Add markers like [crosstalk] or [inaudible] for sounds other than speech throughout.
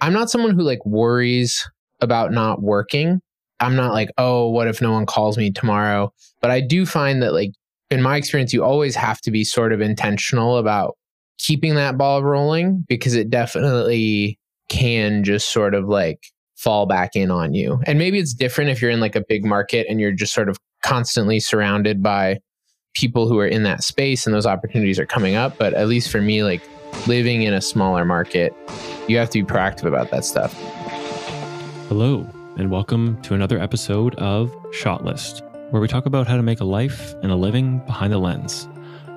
I'm not someone who like worries about not working. I'm not like, oh, what if no one calls me tomorrow? But I do find that, like, in my experience, you always have to be sort of intentional about keeping that ball rolling because it definitely can just sort of like fall back in on you. And maybe it's different if you're in like a big market and you're just sort of constantly surrounded by people who are in that space and those opportunities are coming up. But at least for me, like living in a smaller market, you have to be proactive about that stuff. Hello, and welcome to another episode of Shotlist, where we talk about how to make a life and a living behind the lens.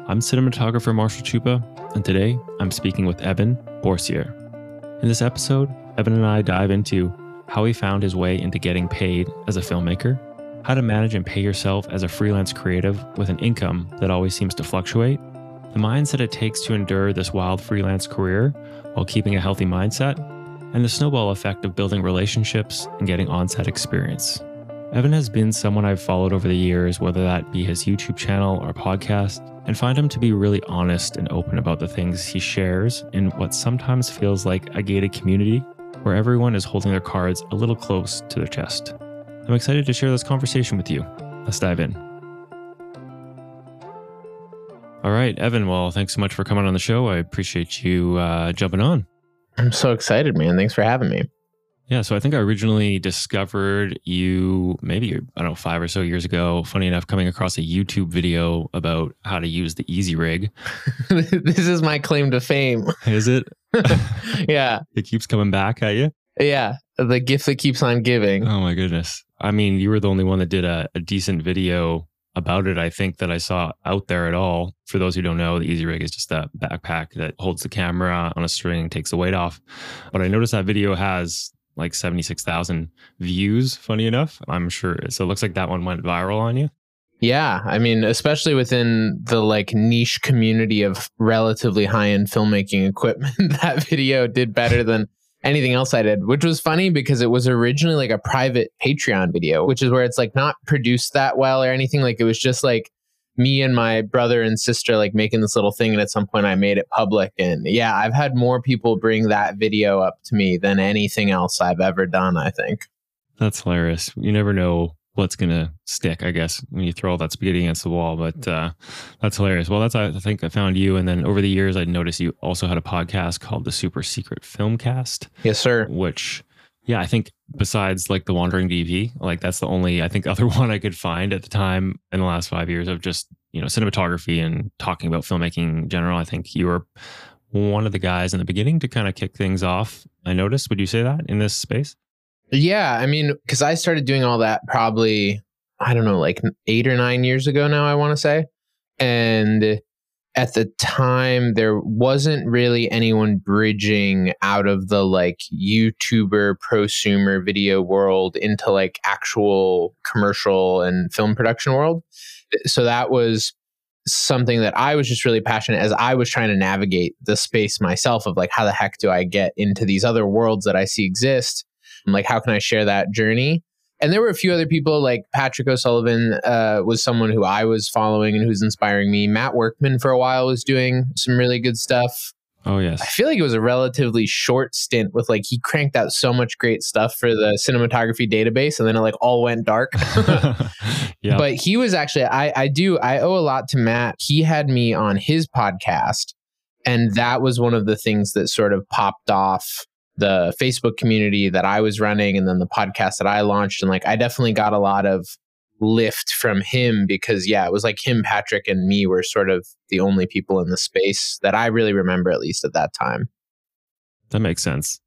I'm cinematographer Marshal Chupa, and today I'm speaking with Evan Bourcier. In this episode, Evan and I dive into how he found his way into getting paid as a filmmaker, how to manage and pay yourself as a freelance creative with an income that always seems to fluctuate, the mindset it takes to endure this wild freelance career while keeping a healthy mindset, and the snowball effect of building relationships and getting on set experience. Evan has been someone I've followed over the years, whether that be his YouTube channel or podcast, and find him to be really honest and open about the things he shares in what sometimes feels like a gated community where everyone is holding their cards a little close to their chest. I'm excited to share this conversation with you. Let's dive in. All right, Evan. Well, thanks so much for coming on the show. I appreciate you uh, jumping on. I'm so excited, man. Thanks for having me. Yeah, so I think I originally discovered you maybe, I don't know, five or so years ago. Funny enough, coming across a YouTube video about how to use the Easyrig. [laughs] this is my claim to fame. [laughs] Is it? [laughs] yeah. It keeps coming back at you? Yeah. The gift that keeps on giving. Oh, my goodness. I mean, you were the only one that did a, a decent video about it, I think, that I saw out there at all. For those who don't know, the Easyrig is just that backpack that holds the camera on a string, takes the weight off. But I noticed that video has like 76,000 views, funny enough. I'm sure. So it looks like that one went viral on you. Yeah, I mean, especially within the like niche community of relatively high end filmmaking equipment, [laughs] that video did better than anything else I did, which was funny because it was originally like a private Patreon video, which is where it's like not produced that well or anything. Like it was just like me and my brother and sister like making this little thing and at some point I made it public and yeah, I've had more people bring that video up to me than anything else I've ever done, I think. That's hilarious. You never know what's going to stick, I guess, when you throw all that spaghetti against the wall. But uh, that's hilarious. Well, that's, I think I found you. And then over the years, I noticed you also had a podcast called the Super Secret Filmcast. Yes, sir. Which, yeah, I think besides like the Wandering DP, like that's the only, I think, [laughs] other one I could find at the time in the last five years of just, you know, cinematography and talking about filmmaking in general. I think you were one of the guys in the beginning to kind of kick things off. I noticed. Would you say that in this space? Yeah, I mean, because I started doing all that probably, I don't know, like eight or nine years ago now, I want to say. And at the time, there wasn't really anyone bridging out of the like YouTuber, prosumer video world into like actual commercial and film production world. So that was something that I was just really passionate as I was trying to navigate the space myself of like, how the heck do I get into these other worlds that I see exist? Like how can i share that journey? And there were a few other people like patrick o'sullivan uh, was someone who i was following and who's inspiring me. Matt workman for a while was doing some really good stuff. Oh yes. I feel like it was a relatively short stint with like he cranked out so much great stuff for the cinematography database and then it like all went dark. [laughs] [laughs] Yeah but he was actually i i do i owe a lot to matt. He had me on his podcast and that was one of the things that sort of popped off the Facebook community that I was running and then the podcast that I launched. And like, I definitely got a lot of lift from him because, yeah, it was like him, Patrick, and me were sort of the only people in the space that I really remember, at least at that time. That makes sense.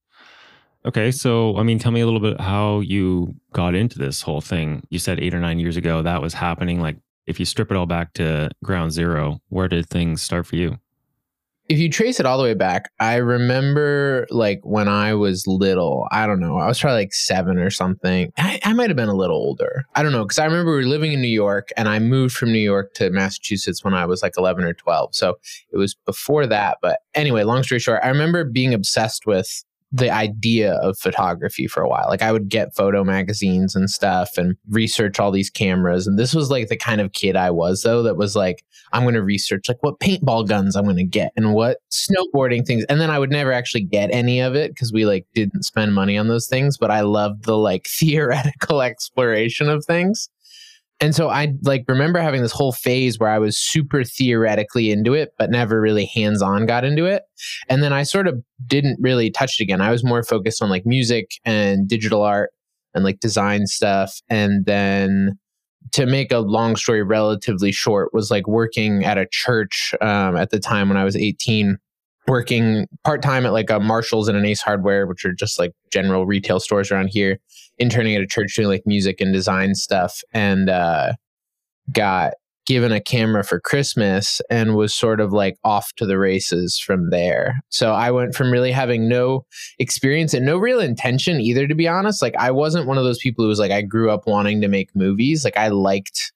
Okay. So, I mean, tell me a little bit how you got into this whole thing. You said eight or nine years ago that was happening. Like, if you strip it all back to ground zero, where did things start for you? If you trace it all the way back, I remember like when I was little, I don't know, I was probably like seven or something. I, I might have been a little older. I don't know. Cause I remember we were living in New York and I moved from New York to Massachusetts when I was like 11 or 12. So it was before that. But anyway, long story short, I remember being obsessed with the idea of photography for a while. Like I would get photo magazines and stuff and research all these cameras. And this was like the kind of kid I was though that was like, I'm going to research like what paintball guns I'm going to get and what snowboarding things. And then I would never actually get any of it because we like didn't spend money on those things. But I loved the like [laughs] theoretical exploration of things. And so I like remember having this whole phase where I was super theoretically into it, but never really hands on got into it. And then I sort of didn't really touch it again. I was more focused on like music and digital art and like design stuff. And then to make a long story relatively short, was like working at a church um, at the time when I was 18 working part time at like a Marshalls and an Ace Hardware, which are just like general retail stores around here, interning at a church doing like music and design stuff, and uh, got given a camera for Christmas and was sort of like off to the races from there. So I went from really having no experience and no real intention either, to be honest. Like I wasn't one of those people who was like, I grew up wanting to make movies. Like I liked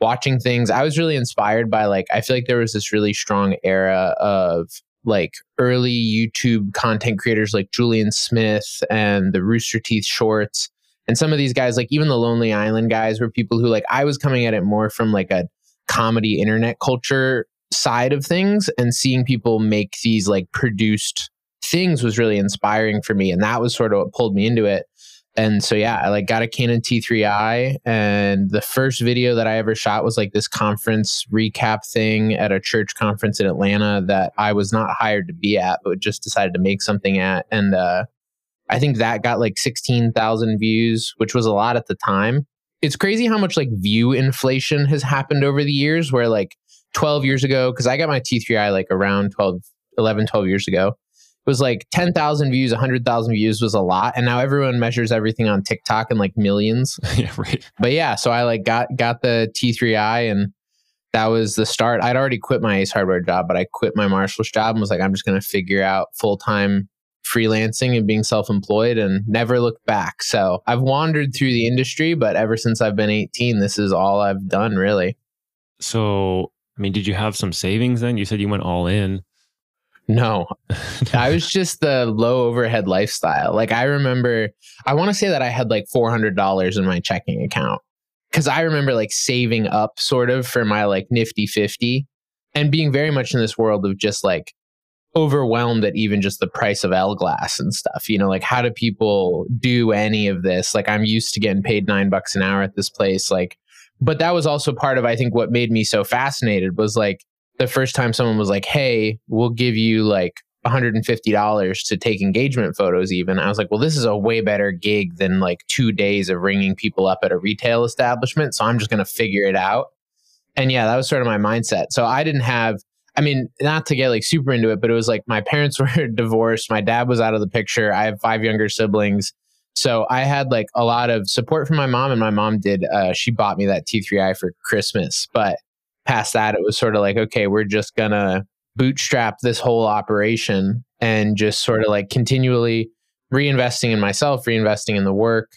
watching things. I was really inspired by like, I feel like there was this really strong era of like early YouTube content creators like Julian Smith and the Rooster Teeth shorts. And some of these guys, like even the Lonely Island guys, were people who like I was coming at it more from like a comedy internet culture side of things and seeing people make these like produced things was really inspiring for me. And that was sort of what pulled me into it and so yeah, I like got a Canon T3i and the first video that I ever shot was like this conference recap thing at a church conference in Atlanta that I was not hired to be at but just decided to make something at and uh I think that got like 16,000 views, which was a lot at the time. It's crazy how much like view inflation has happened over the years where like 12 years ago cuz I got my T3i like around 12 11 12 years ago was like 10,000 views, 100,000 views was a lot. And now everyone measures everything on TikTok in like millions. [laughs] yeah, right. But yeah, so I like got got the T3i and that was the start. I'd already quit my Ace Hardware job, but I quit my Marshall's job and was like, I'm just going to figure out full time freelancing and being self employed and never looked back. So I've wandered through the industry, but ever since I've been 18, this is all I've done really. So, I mean, did you have some savings then? You said you went all in. No, [laughs] I was just the low overhead lifestyle. Like I remember, I want to say that I had like four hundred dollars in my checking account because I remember like saving up sort of for my like nifty fifty, and being very much in this world of just like overwhelmed at even just the price of L glass and stuff. You know, like how do people do any of this? Like I'm used to getting paid nine bucks an hour at this place. Like, but that was also part of I think what made me so fascinated was like the first time someone was like, "Hey, we'll give you like $150 to take engagement photos even i was like well this is a way better gig than like two days of ringing people up at a retail establishment so i'm just going to figure it out. And yeah that was sort of my mindset. So i didn't have i mean not to get like super into it but it was like my parents [laughs] were divorced my dad was out of the picture i have five younger siblings. So i had like a lot of support from my mom and my mom did uh, she bought me that t3i for christmas but past that, it was sort of like, okay, we're just going to bootstrap this whole operation and just sort of like continually reinvesting in myself, reinvesting in the work.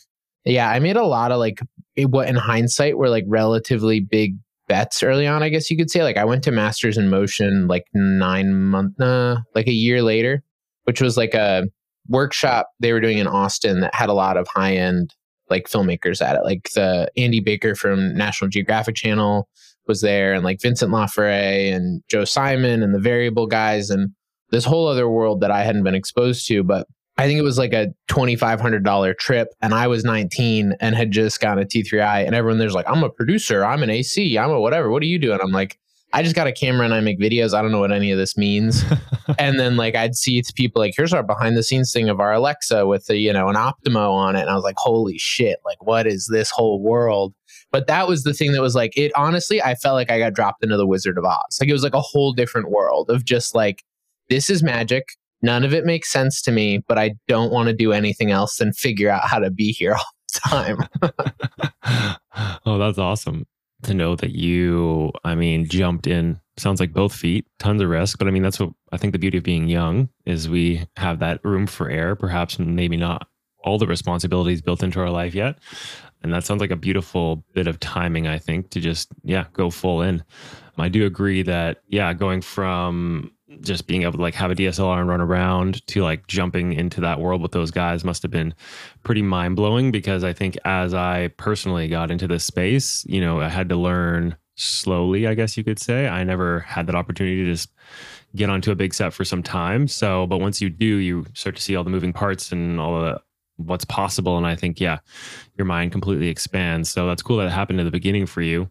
Yeah, I made a lot of like what in hindsight were like relatively big bets early on, I guess you could say. Like I went to Masters in Motion like nine month, uh, like a year later, which was like a workshop they were doing in Austin that had a lot of high end like filmmakers at it, like the Andy Baker from National Geographic Channel, was there and like Vincent Laforet and Joe Simon and the variable guys and this whole other world that I hadn't been exposed to. But I think it was like a $2,500 trip and I was 19 and had just gotten a T3i and everyone there's like, I'm a producer, I'm an AC, I'm a whatever. What are you doing? I'm like, I just got a camera and I make videos. I don't know what any of this means. [laughs] and then like I'd see people like, here's our behind the scenes thing of our Alexa with the, you know, an Optimo on it. And I was like, holy shit, like what is this whole world? But that was the thing that was like, it honestly, I felt like I got dropped into the Wizard of Oz. Like it was like a whole different world of just like, this is magic. None of it makes sense to me, but I don't want to do anything else than figure out how to be here [laughs] all the time. [laughs] oh, that's awesome to know that you, I mean, jumped in. Sounds like both feet, tons of risk. But I mean, that's what I think the beauty of being young is we have that room for error, perhaps maybe not all the responsibilities built into our life yet. And that sounds like a beautiful bit of timing, I think, to just, yeah, go full in. I do agree that, yeah, going from just being able to like have a DSLR and run around to like jumping into that world with those guys must have been pretty mind blowing because I think as I personally got into this space, you know, I had to learn slowly, I guess you could say. I never had that opportunity to just get onto a big set for some time. So, but once you do, you start to see all the moving parts and all the what's possible. And I think, yeah, your mind completely expands. So that's cool that it happened at the beginning for you.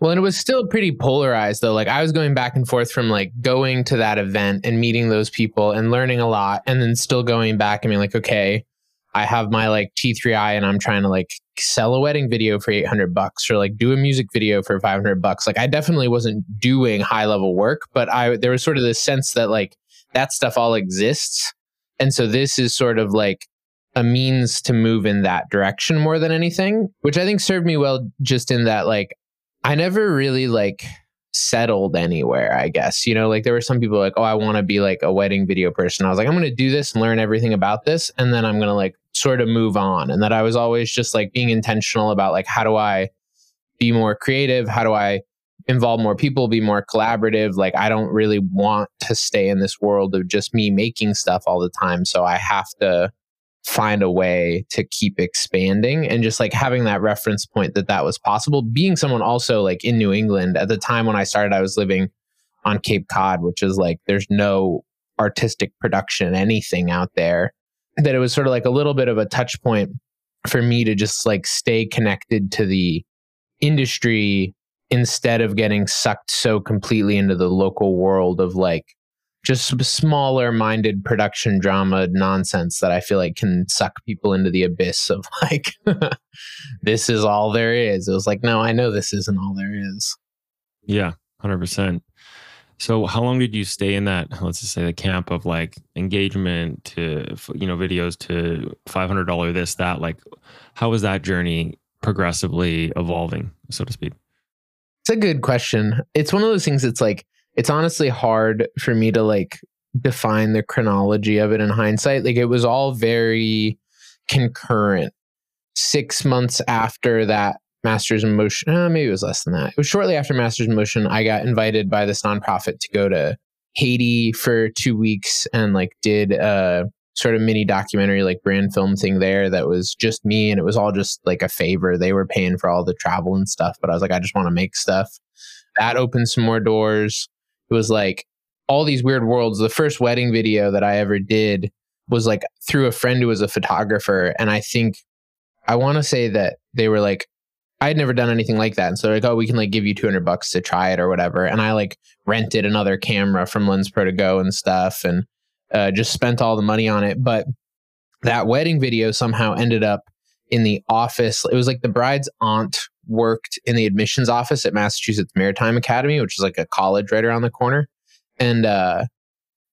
Well, and it was still pretty polarized though. Like I was going back and forth from like going to that event and meeting those people and learning a lot and then still going back and being like, okay, I have my like T3i and I'm trying to like sell a wedding video for 800 bucks or like do a music video for 500 bucks. Like I definitely wasn't doing high level work, but I there was sort of this sense that like that stuff all exists. And so this is sort of like a means to move in that direction more than anything, which I think served me well just in that like I never really like settled anywhere, I guess. You know, like there were some people like, oh, I want to be like a wedding video person. I was like, I'm going to do this and learn everything about this. And then I'm going to like sort of move on. And that I was always just like being intentional about like, how do I be more creative? How do I involve more people, be more collaborative? Like, I don't really want to stay in this world of just me making stuff all the time. So I have to find a way to keep expanding and just like having that reference point that that was possible. Being someone also like in new england at the time when i started i was living on cape cod which is like there's no artistic production anything out there that it was sort of like a little bit of a touch point for me to just like stay connected to the industry instead of getting sucked so completely into the local world of like just smaller minded production drama nonsense that I feel like can suck people into the abyss of [laughs] like, [laughs] this is all there is. It was like, no, I know this isn't all there is. Yeah, 100%. So how long did you stay in that, let's just say the camp of like engagement to, you know, videos to $500 this, that, like, how was that journey progressively evolving, so to speak? It's a good question. It's one of those things that's like, it's honestly hard for me to like define the chronology of it in hindsight. Like it was all very concurrent. Six months after that Masters in Motion, uh, maybe it was less than that. It was shortly after Masters in Motion, I got invited by this nonprofit to go to Haiti for two weeks and like did a sort of mini documentary, like brand film thing there that was just me and it was all just like a favor. They were paying for all the travel and stuff, but I was like, I just want to make stuff. That opened some more doors it was like all these weird worlds. The first wedding video that I ever did was like through a friend who was a photographer. And I think I want to say that they were like, I had never done anything like that. And so like, oh, we can like give you 200 bucks to try it or whatever. And I like rented another camera from LensProToGo and stuff and uh, just spent all the money on it. But that wedding video somehow ended up in the office. It was like the bride's aunt worked in the admissions office at Massachusetts Maritime Academy, which is like a college right around the corner. And uh,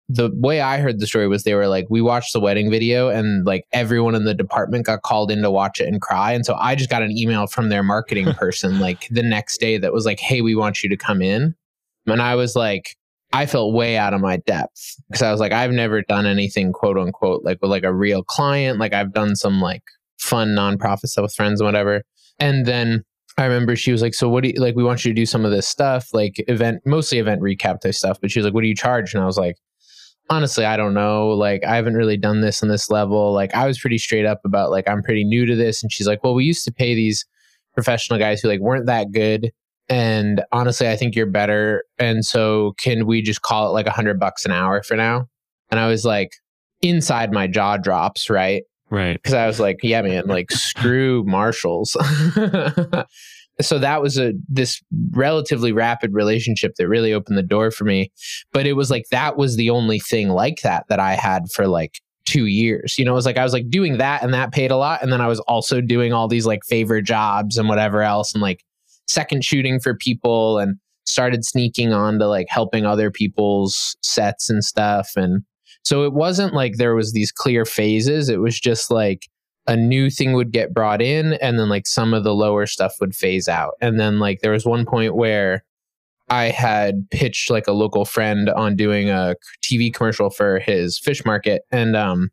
the way I heard the story was they were like, we watched the wedding video and like everyone in the department got called in to watch it and cry. And so I just got an email from their marketing [laughs] person like the next day that was like, hey, we want you to come in. And I was like, I felt way out of my depth because I was like, I've never done anything quote unquote like with like a real client. Like I've done some like fun nonprofit stuff with friends and whatever. And then I remember she was like, "So what do you like? We want you to do some of this stuff, like event, mostly event recap type stuff." But she was like, "What do you charge?" And I was like, "Honestly, I don't know. Like, I haven't really done this on this level. Like, I was pretty straight up about like I'm pretty new to this." And she's like, "Well, we used to pay these professional guys who like weren't that good, and honestly, I think you're better. And so, can we just call it like a hundred bucks an hour for now?" And I was like, inside my jaw drops, right? Right. Because I was like, yeah, man, like screw Marshalls. [laughs] so that was a this relatively rapid relationship that really opened the door for me. But it was like that was the only thing like that that I had for like two years. You know, it was like I was like doing that and that paid a lot. And then I was also doing all these like favor jobs and whatever else and like second shooting for people and started sneaking on to like helping other people's sets and stuff. And so it wasn't like there was these clear phases. It was just like a new thing would get brought in and then like some of the lower stuff would phase out. And then like there was one point where I had pitched like a local friend on doing a TV commercial for his fish market and um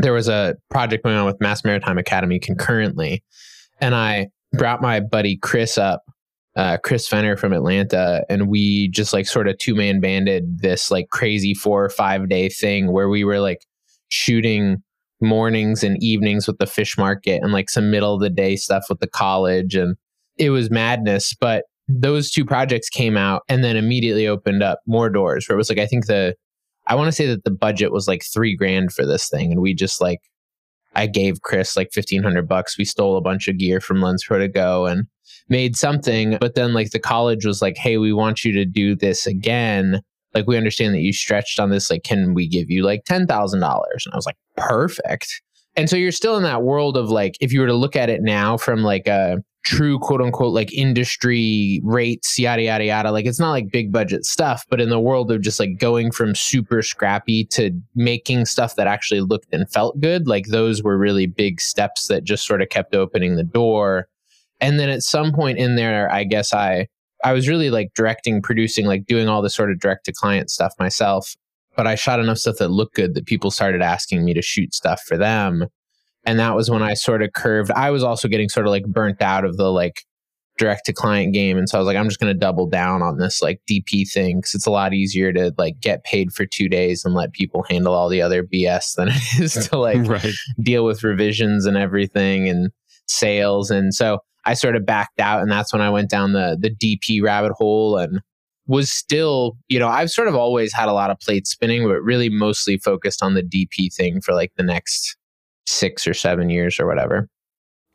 there was a project going on with Mass Maritime Academy concurrently and I brought my buddy Chris up uh, Chris Fenner from Atlanta, and we just like sort of two man banded this like crazy four or five day thing where we were like shooting mornings and evenings with the fish market and like some middle of the day stuff with the college. And it was madness. But those two projects came out and then immediately opened up more doors where it was like, I think the, I want to say that the budget was like three grand for this thing. And we just like, I gave Chris like 1500 bucks. We stole a bunch of gear from LensProToGo and made something. But then like the college was like, Hey, we want you to do this again. Like we understand that you stretched on this like can we give you like $10,000 and I was like perfect. And so you're still in that world of like if you were to look at it now from like a true quote unquote like industry rates yada yada yada like it's not like big budget stuff but in the world of just like going from super scrappy to making stuff that actually looked and felt good like those were really big steps that just sort of kept opening the door and then at some point in there i guess i I was really like directing, producing, like doing all the sort of direct to client stuff myself. But I shot enough stuff that looked good that people started asking me to shoot stuff for them. And that was when I sort of curved. I was also getting sort of like burnt out of the like direct to client game. And so I was like, I'm just going to double down on this like DP thing because it's a lot easier to like get paid for two days and let people handle all the other BS than it is uh, to like [laughs] right. deal with revisions and everything and sales. And so I sort of backed out and that's when I went down the the DP rabbit hole and was still, you know, I've sort of always had a lot of plate spinning, but really mostly focused on the DP thing for like the next six or seven years or whatever.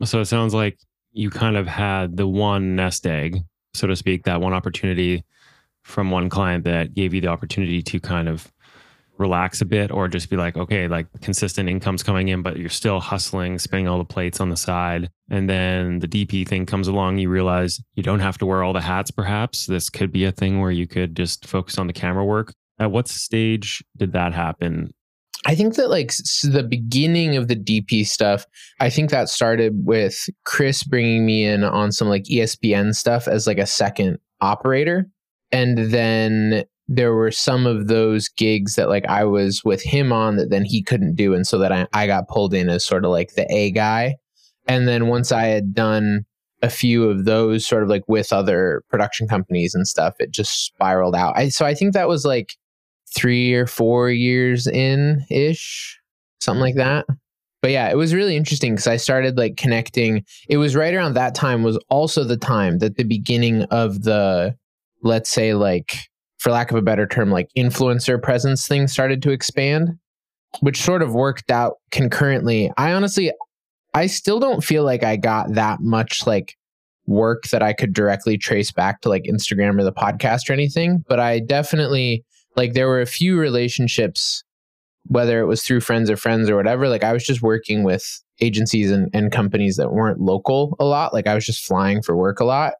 So it sounds like you kind of had the one nest egg, so to speak, that one opportunity from one client that gave you the opportunity to kind of relax a bit or just be like, okay, like consistent income's coming in, but you're still hustling, spinning all the plates on the side. And then the DP thing comes along, you realize you don't have to wear all the hats, perhaps. This could be a thing where you could just focus on the camera work. At what stage did that happen? I think that like the beginning of the DP stuff, I think that started with Chris bringing me in on some like ESPN stuff as like a second operator. And then there were some of those gigs that like I was with him on that then he couldn't do. And so that I, I got pulled in as sort of like the A guy. And then once I had done a few of those sort of like with other production companies and stuff, it just spiraled out. I, so I think that was like three or four years in ish, something like that. But yeah, it was really interesting because I started like connecting. It was right around that time was also the time that the beginning of the, let's say like for lack of a better term, like influencer presence thing started to expand, which sort of worked out concurrently. I honestly, I still don't feel like I got that much like work that I could directly trace back to like Instagram or the podcast or anything, but I definitely like there were a few relationships, whether it was through friends or friends or whatever. Like I was just working with agencies and, and companies that weren't local a lot. Like I was just flying for work a lot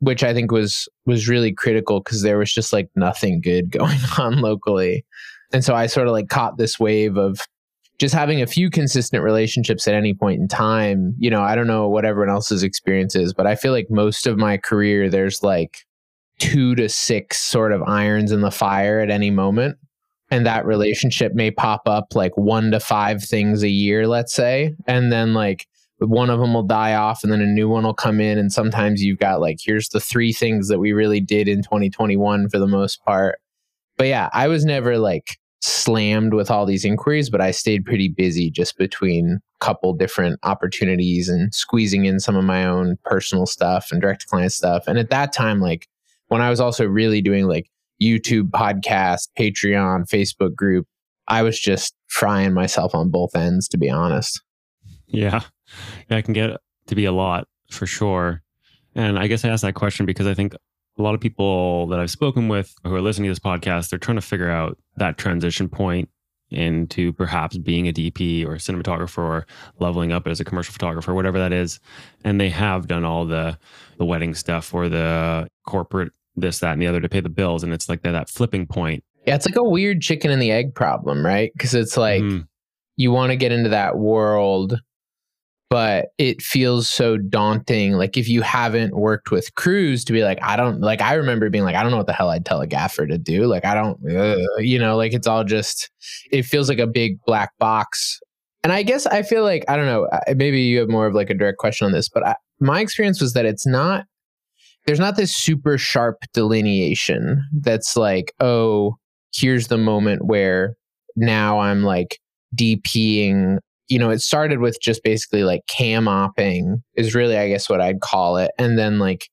which I think was was really critical because there was just like nothing good [laughs] going on locally. And so I sort of like caught this wave of just having a few consistent relationships at any point in time. You know, I don't know what everyone else's experience is, but I feel like most of my career there's like two to six sort of irons in the fire at any moment. And that relationship may pop up like one to five things a year, let's say. And then like one of them will die off and then a new one will come in. And sometimes you've got like here's the three things that we really did in 2021 for the most part. But yeah i was never like slammed with all these inquiries but i stayed pretty busy just between a couple different opportunities and squeezing in some of my own personal stuff and direct client stuff. And at that time like when i was also really doing like youtube podcast patreon facebook group i was just frying myself on both ends to be honest yeah. Yeah, it can get to be a lot for sure. And I guess I asked that question because I think a lot of people that I've spoken with who are listening to this podcast, they're trying to figure out that transition point into perhaps being a DP or a cinematographer or leveling up as a commercial photographer, whatever that is. And they have done all the the wedding stuff or the corporate this, that, and the other to pay the bills. And it's like that, that flipping point. Yeah, it's like a weird chicken and the egg problem, right? Because it's like mm. you want to get into that world but it feels so daunting. Like if you haven't worked with crews to be like, I don't like, I remember being like, I don't know what the hell I'd tell a gaffer to do. Like, I don't, you know, like it's all just, it feels like a big black box. And I guess I feel like, I don't know, maybe you have more of like a direct question on this, but I, my experience was that it's not, there's not this super sharp delineation that's like, oh, here's the moment where now I'm like DPing. You know, it started with just basically like cam opping is really, I guess, what I'd call it. And then like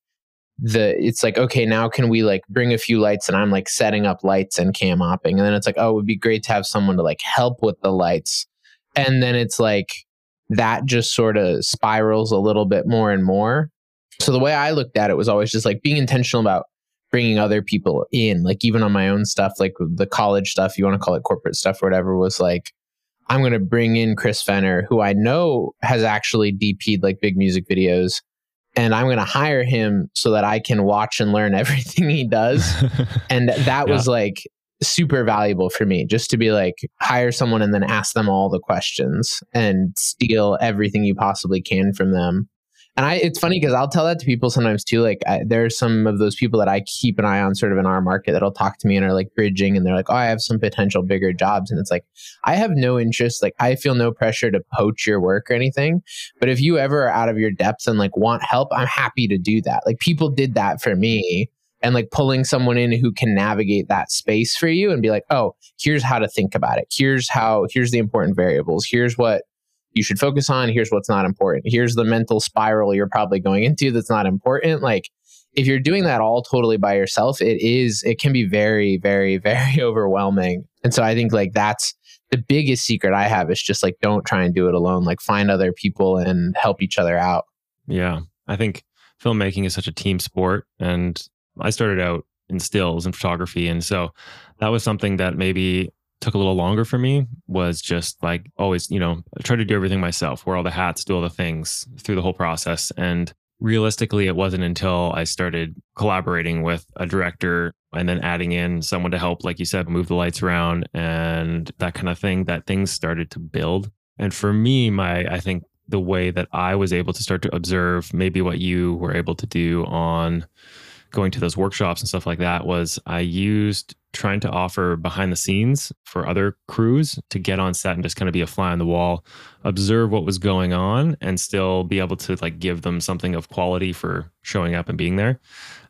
the it's like okay now can we like bring a few lights and i'm like setting up lights and cam opping. And then it's like oh it would be great to have someone to like help with the lights. And then it's like that just sort of spirals a little bit more and more. So the way i looked at it was always just like being intentional about bringing other people in like even on my own stuff like the college stuff you want to call it corporate stuff or whatever was like i'm going to bring in chris fenner who i know has actually dp'd like big music videos and I'm going to hire him so that I can watch and learn [laughs] everything he does. [laughs] and that yeah. was like super valuable for me just to be like hire someone and then ask them all the questions and steal everything you possibly can from them and I, it's funny because I'll tell that to people sometimes too. Like, I, there's some of those people that I keep an eye on, sort of in our market, that'll talk to me and are like bridging, and they're like, "Oh, I have some potential bigger jobs," and it's like, I have no interest. Like, I feel no pressure to poach your work or anything. But if you ever are out of your depths and like want help, I'm happy to do that. Like, people did that for me, and like pulling someone in who can navigate that space for you and be like, "Oh, here's how to think about it. Here's how. Here's the important variables. Here's what." You should focus on. Here's what's not important. Here's the mental spiral you're probably going into that's not important. Like if you're doing that all totally by yourself, it is, it can be very, very, [laughs] very overwhelming. And so I think like that's the biggest secret I have is just like don't try and do it alone. Like find other people and help each other out. Yeah. I think filmmaking is such a team sport. And I started out in stills and photography. And so that was something that maybe took a little longer for me was just like always, you know, try to do everything myself, wear all the hats, do all the things through the whole process. And realistically, it wasn't until I started collaborating with a director and then adding in someone to help, like you said, move the lights around and that kind of thing that things started to build. And for me, my, I think the way that I was able to start to observe maybe what you were able to do on going to those workshops and stuff like that was I used trying to offer behind the scenes for other crews to get on set and just kind of be a fly on the wall, observe what was going on and still be able to like give them something of quality for showing up and being there.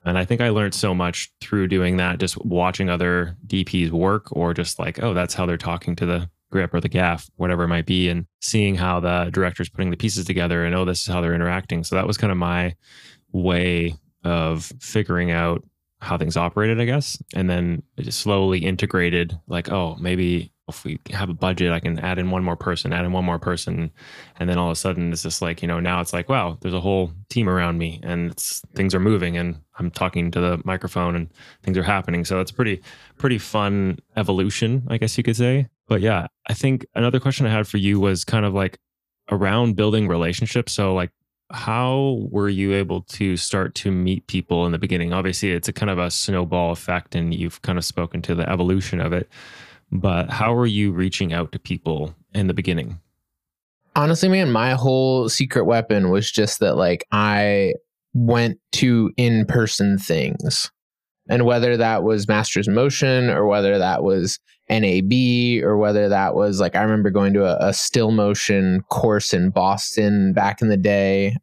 And I think I learned so much through doing that, just watching other DPs work or just like, oh, that's how they're talking to the grip or the gaff, whatever it might be, and seeing how the director's putting the pieces together and oh, this is how they're interacting. So that was kind of my way of figuring out how things operated, I guess. And then it just slowly integrated like, oh, maybe if we have a budget, I can add in one more person, add in one more person. And then all of a sudden it's just like, you know, now it's like, wow, there's a whole team around me and it's things are moving and I'm talking to the microphone and things are happening. So it's pretty, pretty fun evolution, I guess you could say. But yeah, I think another question I had for you was kind of like around building relationships. So like how were you able to start to meet people in the beginning? Obviously, it's a kind of a snowball effect, and you've kind of spoken to the evolution of it. But how were you reaching out to people in the beginning? Honestly, man, my whole secret weapon was just that, like, I went to in person things. And whether that was Masters Motion or whether that was NAB or whether that was like I remember going to a, a, still motion course in Boston back in the day.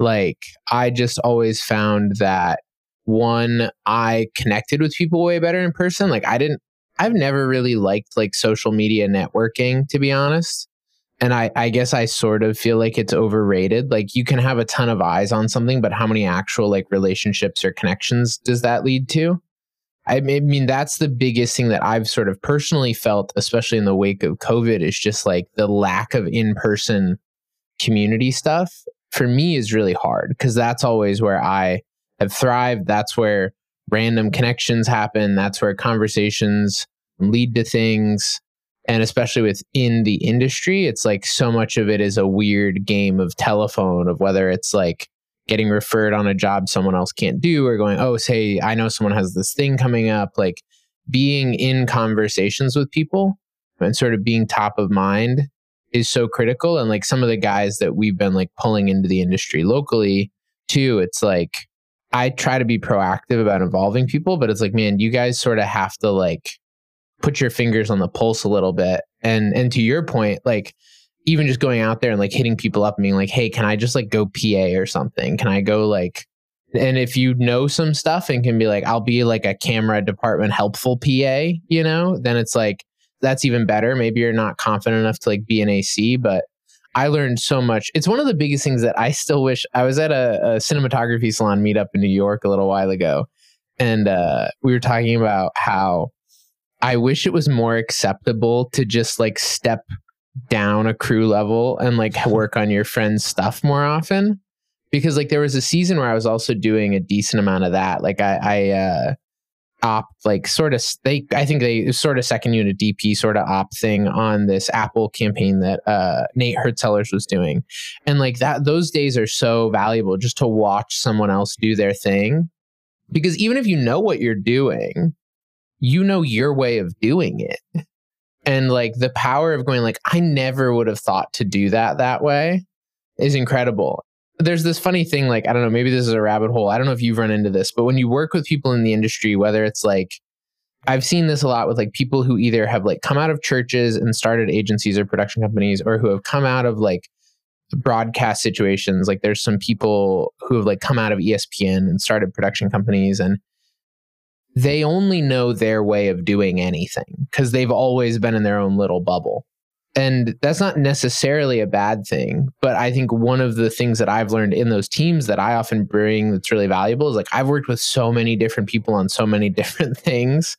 Like I just always found that one I connected with people way better in person. Like I didn't I've never really liked like social media networking to be honest. And I, I guess I sort of feel like it's overrated. Like you can have a ton of eyes on something, but how many actual like relationships or connections does that lead to? I mean, that's the biggest thing that I've sort of personally felt, especially in the wake of COVID, is just like the lack of in person community stuff for me is really hard because that's always where I have thrived. That's where random connections happen. That's where conversations lead to things. And especially within the industry, it's like so much of it is a weird game of telephone of whether it's like, getting referred on a job someone else can't do or going, oh, say, I know someone has this thing coming up. Like being in conversations with people and sort of being top of mind is so critical. And like some of the guys that we've been like pulling into the industry locally too, it's like, I try to be proactive about involving people, but it's like, man, you guys sort of have to like put your fingers on the pulse a little bit. And and to your point, like even just going out there and like hitting people up and being like, hey, can I just like go PA or something? Can I go like And if you know some stuff and can be like, I'll be like a camera department helpful PA, you know, then it's like, that's even better. Maybe you're not confident enough to like be an AC, but I learned so much. It's one of the biggest things that I still wish I was at a, a cinematography salon meetup in New York a little while ago. And uh, we were talking about how I wish it was more acceptable to just like step down a crew level and like [laughs] work on your friend's stuff more often. Because like there was a season where I was also doing a decent amount of that. Like I, I uh, op like sort of they I think they sort of second unit DP sort of op thing on this Apple campaign that uh, Nate Hurtsellers was doing. And like that those days are so valuable just to watch someone else do their thing. Because even if you know what you're doing, you know your way of doing it. And like the power of going like I never would have thought to do that that way is incredible. There's this funny thing like i don't know maybe this is a rabbit hole. I don't know if you've run into this but when you work with people in the industry whether it's like i've seen this a lot with like people who either have like come out of churches and started agencies or production companies or who have come out of like broadcast situations. Like there's some people who have like come out of espn and started production companies and they only know their way of doing anything because they've always been in their own little bubble. And that's not necessarily a bad thing but i think one of the things that i've learned in those teams that i often bring that's really valuable is like i've worked with so many different people on so many [laughs] different things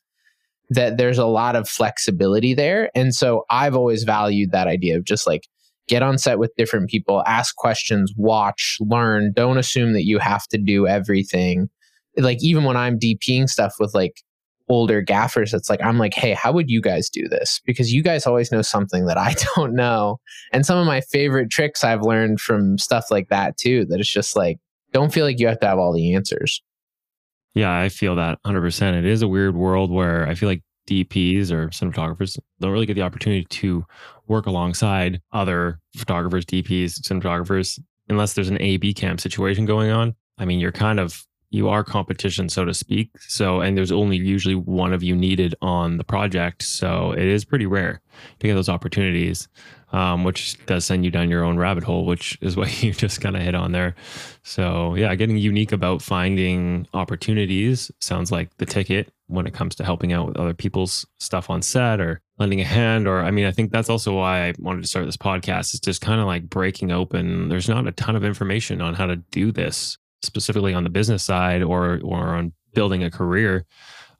that there's a lot of flexibility there. And so i've always valued that idea of just like get on set with different people ask questions watch learn. Don't assume that you have to do everything like even when i'm dping stuff with like older gaffers it's like i'm like hey how would you guys do this? Because you guys always know something that i [laughs] don't know. And some of my favorite tricks i've learned from stuff like that too that it's just like don't feel like you have to have all the answers. Yeah i feel that 100% it is a weird world where i feel like dps or cinematographers don't really get the opportunity to work alongside other photographers dps cinematographers unless there's an a b cam situation going on. I mean you're kind of you are competition, so to speak. So, and there's only usually one of you needed on the project. So it is pretty rare to get those opportunities, um, which does send you down your own rabbit hole, which is [laughs] what you just kind of hit on there. So, yeah, getting unique about finding opportunities sounds like the ticket when it comes to helping out with other people's stuff on set or lending a hand. Or, I mean, I think that's also why I wanted to start this podcast, it's just kind of like breaking open. There's not a ton of information on how to do this specifically on the business side or or on building a career,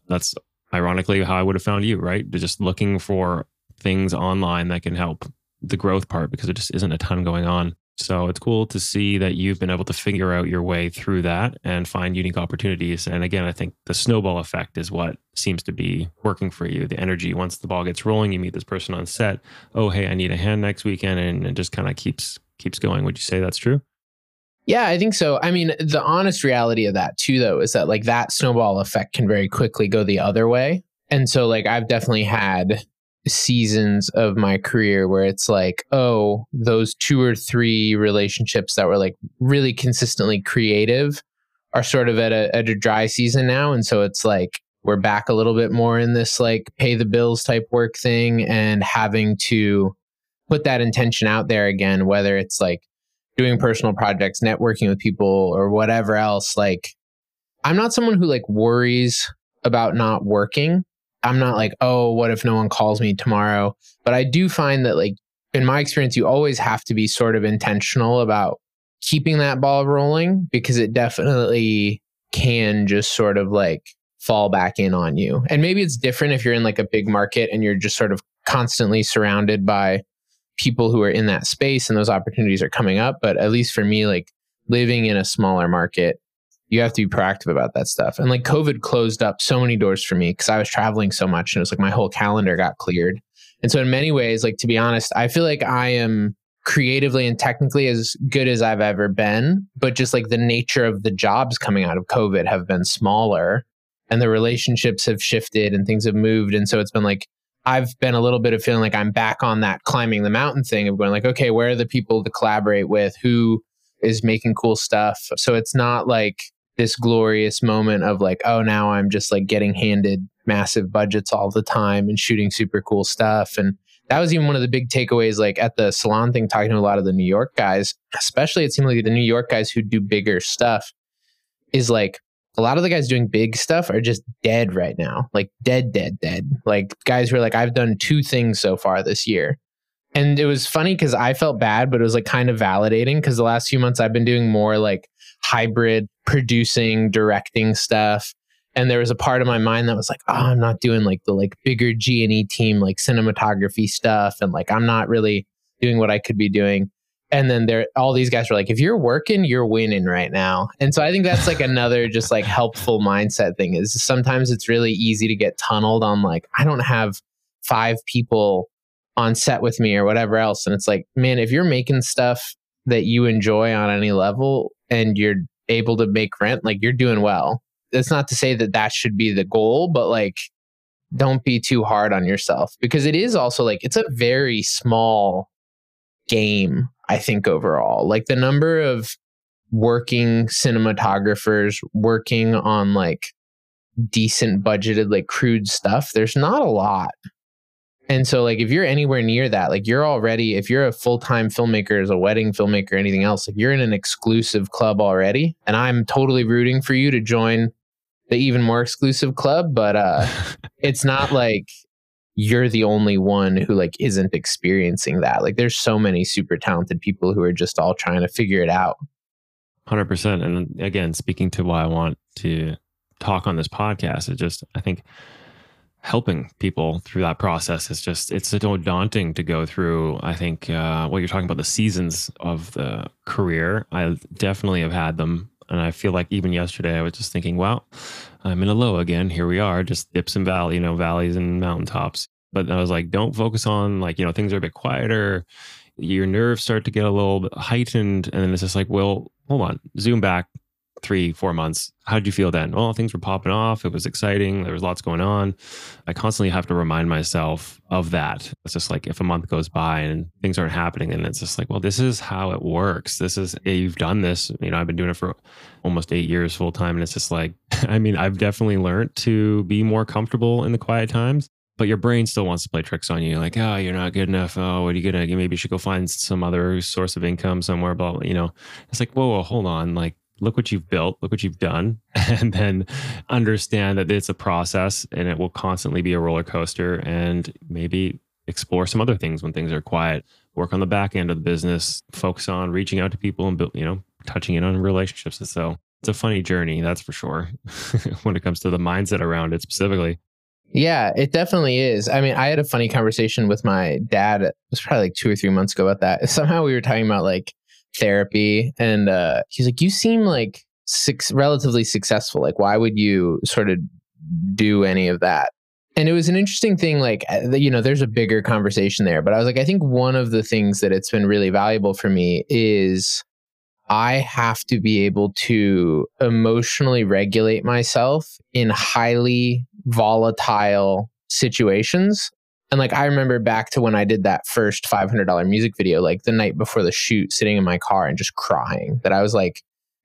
that's ironically how I would have found you, right? Just looking for things online that can help the growth part because it just isn't a ton going on. So it's cool to see that you've been able to figure out your way through that and find unique opportunities. And again, I think the snowball effect is what seems to be working for you. The energy, once the ball gets rolling, you meet this person on set. Oh, hey, I need a hand next weekend, and it just kind of keeps keeps going. Would you say that's true? Yeah, I think so. I mean, the honest reality of that too, though, is that like that snowball effect can very quickly go the other way. And so, like, I've definitely had seasons of my career where it's like, oh, those two or three relationships that were like really consistently creative are sort of at a, at a dry season now. And so it's like, we're back a little bit more in this like pay the bills type work thing and having to put that intention out there again, whether it's like doing personal projects, networking with people, or whatever else, like I'm not someone who like worries about not working. I'm not like, oh, what if no one calls me tomorrow? But I do find that, like, in my experience, you always have to be sort of intentional about keeping that ball rolling because it definitely can just sort of like fall back in on you. And maybe it's different if you're in like a big market and you're just sort of constantly surrounded by people who are in that space and those opportunities are coming up. But at least for me, like living in a smaller market, you have to be proactive about that stuff. And like COVID closed up so many doors for me because I was traveling so much and it was like my whole calendar got cleared. And so in many ways, like to be honest, I feel like I am creatively and technically as good as I've ever been, but just like the nature of the jobs coming out of COVID have been smaller and the relationships have shifted and things have moved. And so it's been like I've been a little bit of feeling like I'm back on that climbing the mountain thing of going like, okay, where are the people to collaborate with? Who is making cool stuff? So it's not like this glorious moment of like, oh, now I'm just like getting handed massive budgets all the time and shooting super cool stuff. And that was even one of the big takeaways, like at the salon thing, talking to a lot of the New York guys, especially it seemed like the New York guys who do bigger stuff is like a lot of the guys doing big stuff are just dead right now. Like dead, dead, dead. Like guys who are like, I've done two things so far this year. And it was funny because I felt bad, but it was like kind of validating because the last few months I've been doing more like hybrid producing, directing stuff. And there was a part of my mind that was like, oh, I'm not doing like the like bigger G and E team, like cinematography stuff. And like, I'm not really doing what I could be doing and then there all these guys are like if you're working you're winning right now. And so i think that's like another just like helpful mindset thing is sometimes it's really easy to get tunneled on like i don't have five people on set with me or whatever else. And it's like man if you're making stuff that you enjoy on any level and you're able to make rent like you're doing well. That's not to say that that should be the goal but like don't be too hard on yourself because it is also like it's a very small game I think overall. Like the number of working cinematographers working on like decent budgeted like crewed stuff, there's not a lot. And so like if you're anywhere near that, like you're already if you're a full-time filmmaker as a wedding filmmaker anything else, like you're in an exclusive club already and I'm totally rooting for you to join the even more exclusive club, but uh [laughs] it's not like you're the only one who like isn't experiencing that. Like there's so many super talented people who are just all trying to figure it out. 100%. And again, speaking to why I want to talk on this podcast, it just, I think helping people through that process is just, it's so daunting to go through. I think uh, what you're talking about, the seasons of the career, I definitely have had them. And I feel like even yesterday, I was just thinking, well, I'm in a low again. Here we are, just dips and valley, you know, valleys and mountaintops. But I was like, don't focus on like, you know, things are a bit quieter. Your nerves start to get a little bit heightened. And then it's just like, well, hold on, zoom back three, four months. How did you feel then? Well, things were popping off. It was exciting. There was lots going on. I constantly have to remind myself of that. It's just like if a month goes by and things aren't happening, and it's just like, well, this is how it works. This is, you've done this. You know, I've been doing it for almost eight years full time. And it's just like, [laughs] I mean, I've definitely learned to be more comfortable in the quiet times but your brain still wants to play tricks on you like oh you're not good enough oh what are you gonna maybe you should go find some other source of income somewhere but you know it's like whoa, whoa hold on like look what you've built, look what you've done, [laughs] and then understand that it's a process and it will constantly be a roller coaster and maybe explore some other things when things are quiet. Work on the back end of the business, focus on reaching out to people and you know, touching in on relationships. And so it's a funny journey, that's for sure, [laughs] when it comes to the mindset around it specifically. Yeah, it definitely is. I mean, I had a funny conversation with my dad. It was probably like two or three months ago about that. [laughs] Somehow we were talking about like therapy and uh, he's like you seem like six, relatively successful. Like why would you sort of do any of that? And it was an interesting thing like uh, you know there's a bigger conversation there but i was like i think one of the things that it's been really valuable for me is i have to be able to emotionally regulate myself in highly volatile situations and like I remember back to when I did that first $500 music video, like the night before the shoot, sitting in my car and just crying that I was like,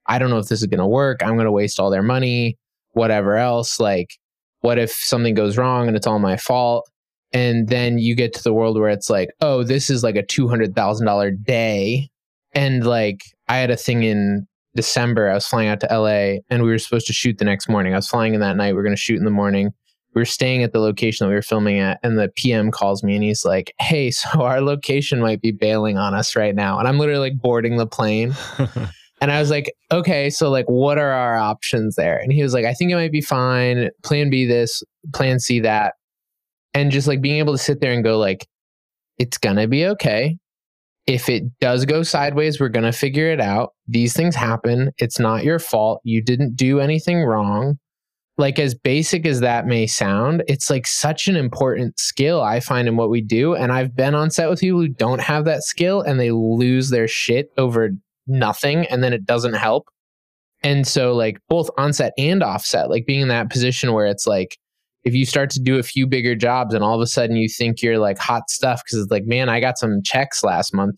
I don't know if this is going to work. I'm going to waste all their money, whatever else. Like, what if something goes wrong and it's all my fault? And then you get to the world where it's like, oh, this is like a $200,000 day. And like, I had a thing in December. I was flying out to LA and we were supposed to shoot the next morning. I was flying in that night. We are going to shoot in the morning we were staying at the location that we were filming at and the pm calls me and he's like hey [laughs] so our location might be bailing on us right now. And i'm literally like boarding the plane. [laughs] And i was like okay so like what are our options there? And he was like i think it might be fine plan b this plan c that. And just like being able to sit there and go like it's gonna be okay. If it does go sideways we're gonna figure it out. These things happen. It's not your fault. You didn't do anything wrong like as basic as that may sound, it's like such an important skill I find in what we do. And I've been on set with people who don't have that skill and they lose their shit over nothing and then it doesn't help. And so like both onset and offset, like being in that position where it's like if you start to do a few bigger jobs and all of a sudden you think you're like hot stuff because it's like, man, I got some checks last month.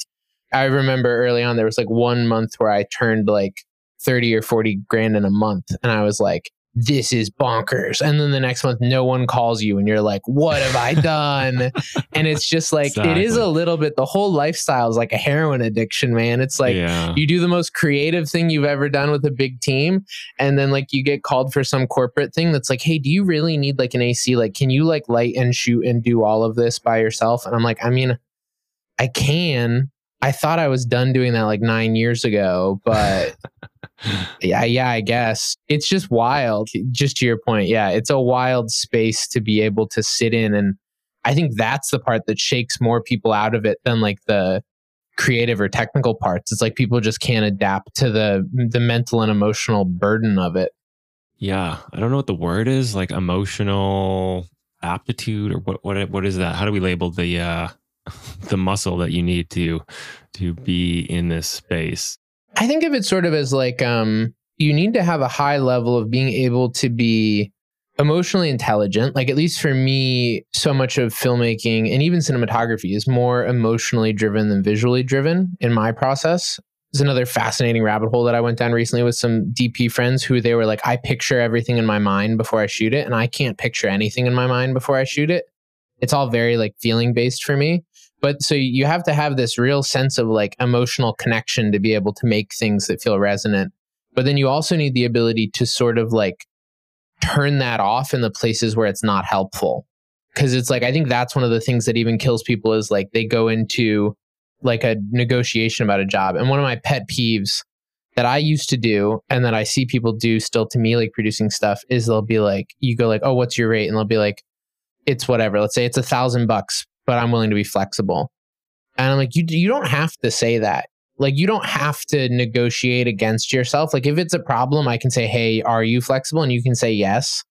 I remember early on there was like one month where I turned like 30 or 40 grand in a month and I was like, this is bonkers. And then the next month, no one calls you and you're like, what have I done? [laughs] and it's just like, exactly. it is a little bit, the whole lifestyle is like a heroin addiction, man. It's like yeah. you do the most creative thing you've ever done with a big team. And then like you get called for some corporate thing that's like, hey, do you really need like an AC? Like, can you like light and shoot and do all of this by yourself? And I'm like, I mean, I can. I thought I was done doing that like nine years ago, but [laughs] yeah, yeah, I guess it's just wild. Just to your point, yeah, it's a wild space to be able to sit in, and I think that's the part that shakes more people out of it than like the creative or technical parts. It's like people just can't adapt to the the mental and emotional burden of it. Yeah, I don't know what the word is, like emotional aptitude or what what what is that? How do we label the uh the muscle that you need to to be in this space? I think of it sort of as like um, you need to have a high level of being able to be emotionally intelligent. Like, at least for me, so much of filmmaking and even cinematography is more emotionally driven than visually driven in my process. It's another fascinating rabbit hole that I went down recently with some DP friends who they were like, I picture everything in my mind before I shoot it, and I can't picture anything in my mind before I shoot it. It's all very like feeling based for me. But so you have to have this real sense of like emotional connection to be able to make things that feel resonant. But then you also need the ability to sort of like turn that off in the places where it's not helpful. Cause it's like, I think that's one of the things that even kills people is like they go into like a negotiation about a job. And one of my pet peeves that I used to do and that I see people do still to me, like producing stuff, is they'll be like, you go like, oh, what's your rate? And they'll be like, it's whatever. Let's say it's a thousand bucks but I'm willing to be flexible. And I'm like, you you don't have to say that. Like you don't have to negotiate against yourself. Like if it's a problem, I can say, "Hey, are you flexible?" and you can say yes.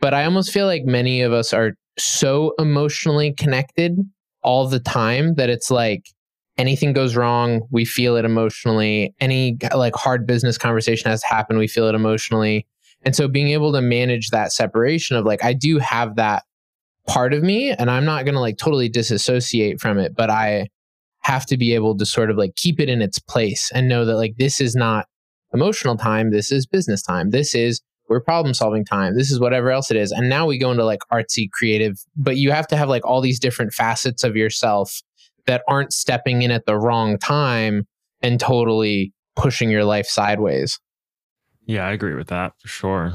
But I almost feel like many of us are so emotionally connected all the time that it's like anything goes wrong, we feel it emotionally. Any like hard business conversation has to happen, we feel it emotionally. And so being able to manage that separation of like I do have that part of me and I'm not going to like totally disassociate from it, but I have to be able to sort of like keep it in its place and know that like this is not emotional time, this is business time. This is we're problem solving time. This is whatever else it is. And now we go into like artsy creative, but you have to have like all these different facets of yourself that aren't stepping in at the wrong time and totally pushing your life sideways. Yeah, I agree with that for sure.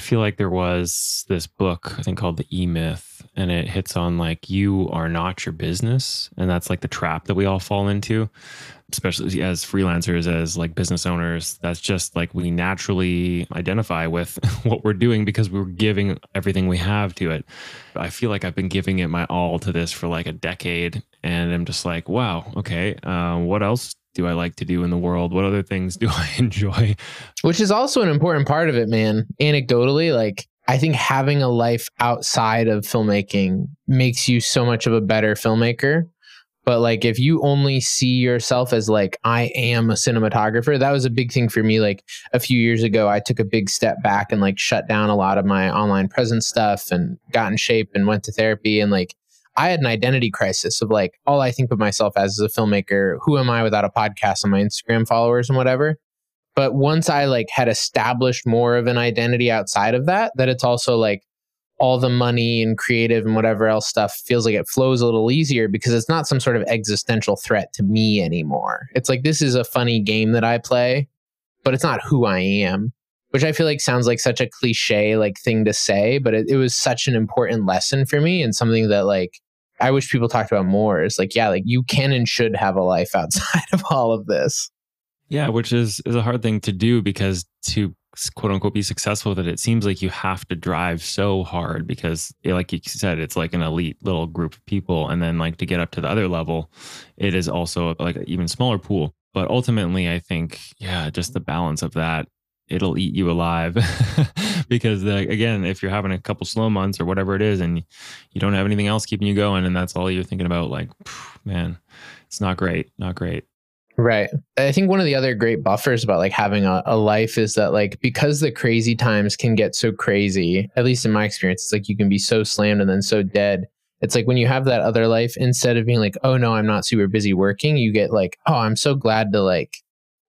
Feel like there was this book, I think called The E Myth, and it hits on like you are not your business. And that's like the trap that we all fall into, especially as freelancers, as like business owners. That's just like we naturally identify with [laughs] what we're doing because we're giving everything we have to it. I feel like I've been giving it my all to this for like a decade. And I'm just like, wow, okay, uh, what else do I like to do in the world? What other things [laughs] do I enjoy? Which is also an important part of it, man. Anecdotally, like I think having a life outside of filmmaking makes you so much of a better filmmaker. But like if you only see yourself as like I am a cinematographer, that was a big thing for me. Like a few years ago, I took a big step back and like shut down a lot of my online presence stuff and got in shape and went to therapy and like I had an identity crisis of like, all I think of myself as is a filmmaker. Who am I without a podcast and my Instagram followers and whatever? But once I like had established more of an identity outside of that, that it's also like all the money and creative and whatever else stuff feels like it flows a little easier because it's not some sort of existential threat to me anymore. It's like this is a funny game that I play, but it's not who I am which I feel like sounds like such a cliche like thing to say, but it, it was such an important lesson for me and something that like I wish people talked about more. Is like, yeah, like you can and should have a life [laughs] outside of all of this. Yeah, which is is a hard thing to do because to quote unquote be successful with it, it seems like you have to drive so hard because, eh, like you said, it's like an elite little group of people, and then like to get up to the other level, it is also like an even smaller pool. But ultimately, I think, yeah, just the balance of that it'll eat you alive. [laughs] Because the, again if you're having a couple slow months or whatever it is and you don't have anything else keeping you going and that's all you're thinking about like man it's not great not great. Right. I think one of the other great buffers about like having a, a life is that like because the crazy times can get so crazy at least in my experience it's like you can be so slammed and then so dead. It's like when you have that other life instead of being like oh no i'm not super busy working you get like oh i'm so glad to like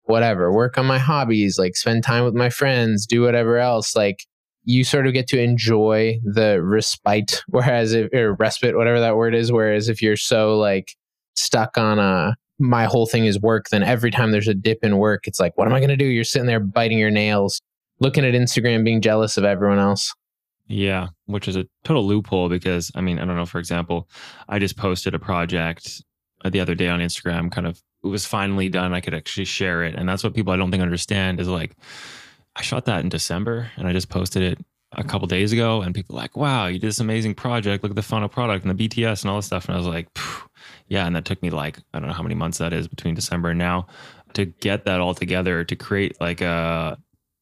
whatever, work on my hobbies, like spend time with my friends, do whatever else. Like you sort of get to enjoy the respite, [laughs] whereas if or respite, whatever that word is. Whereas if you're so like stuck on a my whole thing is work, then every time there's a dip in work, it's like, what am I going to do? You're sitting there biting your nails, looking at Instagram, being jealous of everyone else. Yeah, which is a total loophole because I mean, I don't know, for example, I just posted a project uh, the other day on Instagram, kind of it was finally done. I could actually share it. And that's what people I don't think understand is like, I shot that in December and I just posted it a couple days ago. And people like, wow, you did this amazing project. Look at the final product and the BTS and all this stuff. And I was like, yeah. And that took me like, I don't know how many months that is between December and now to get that all together to create like a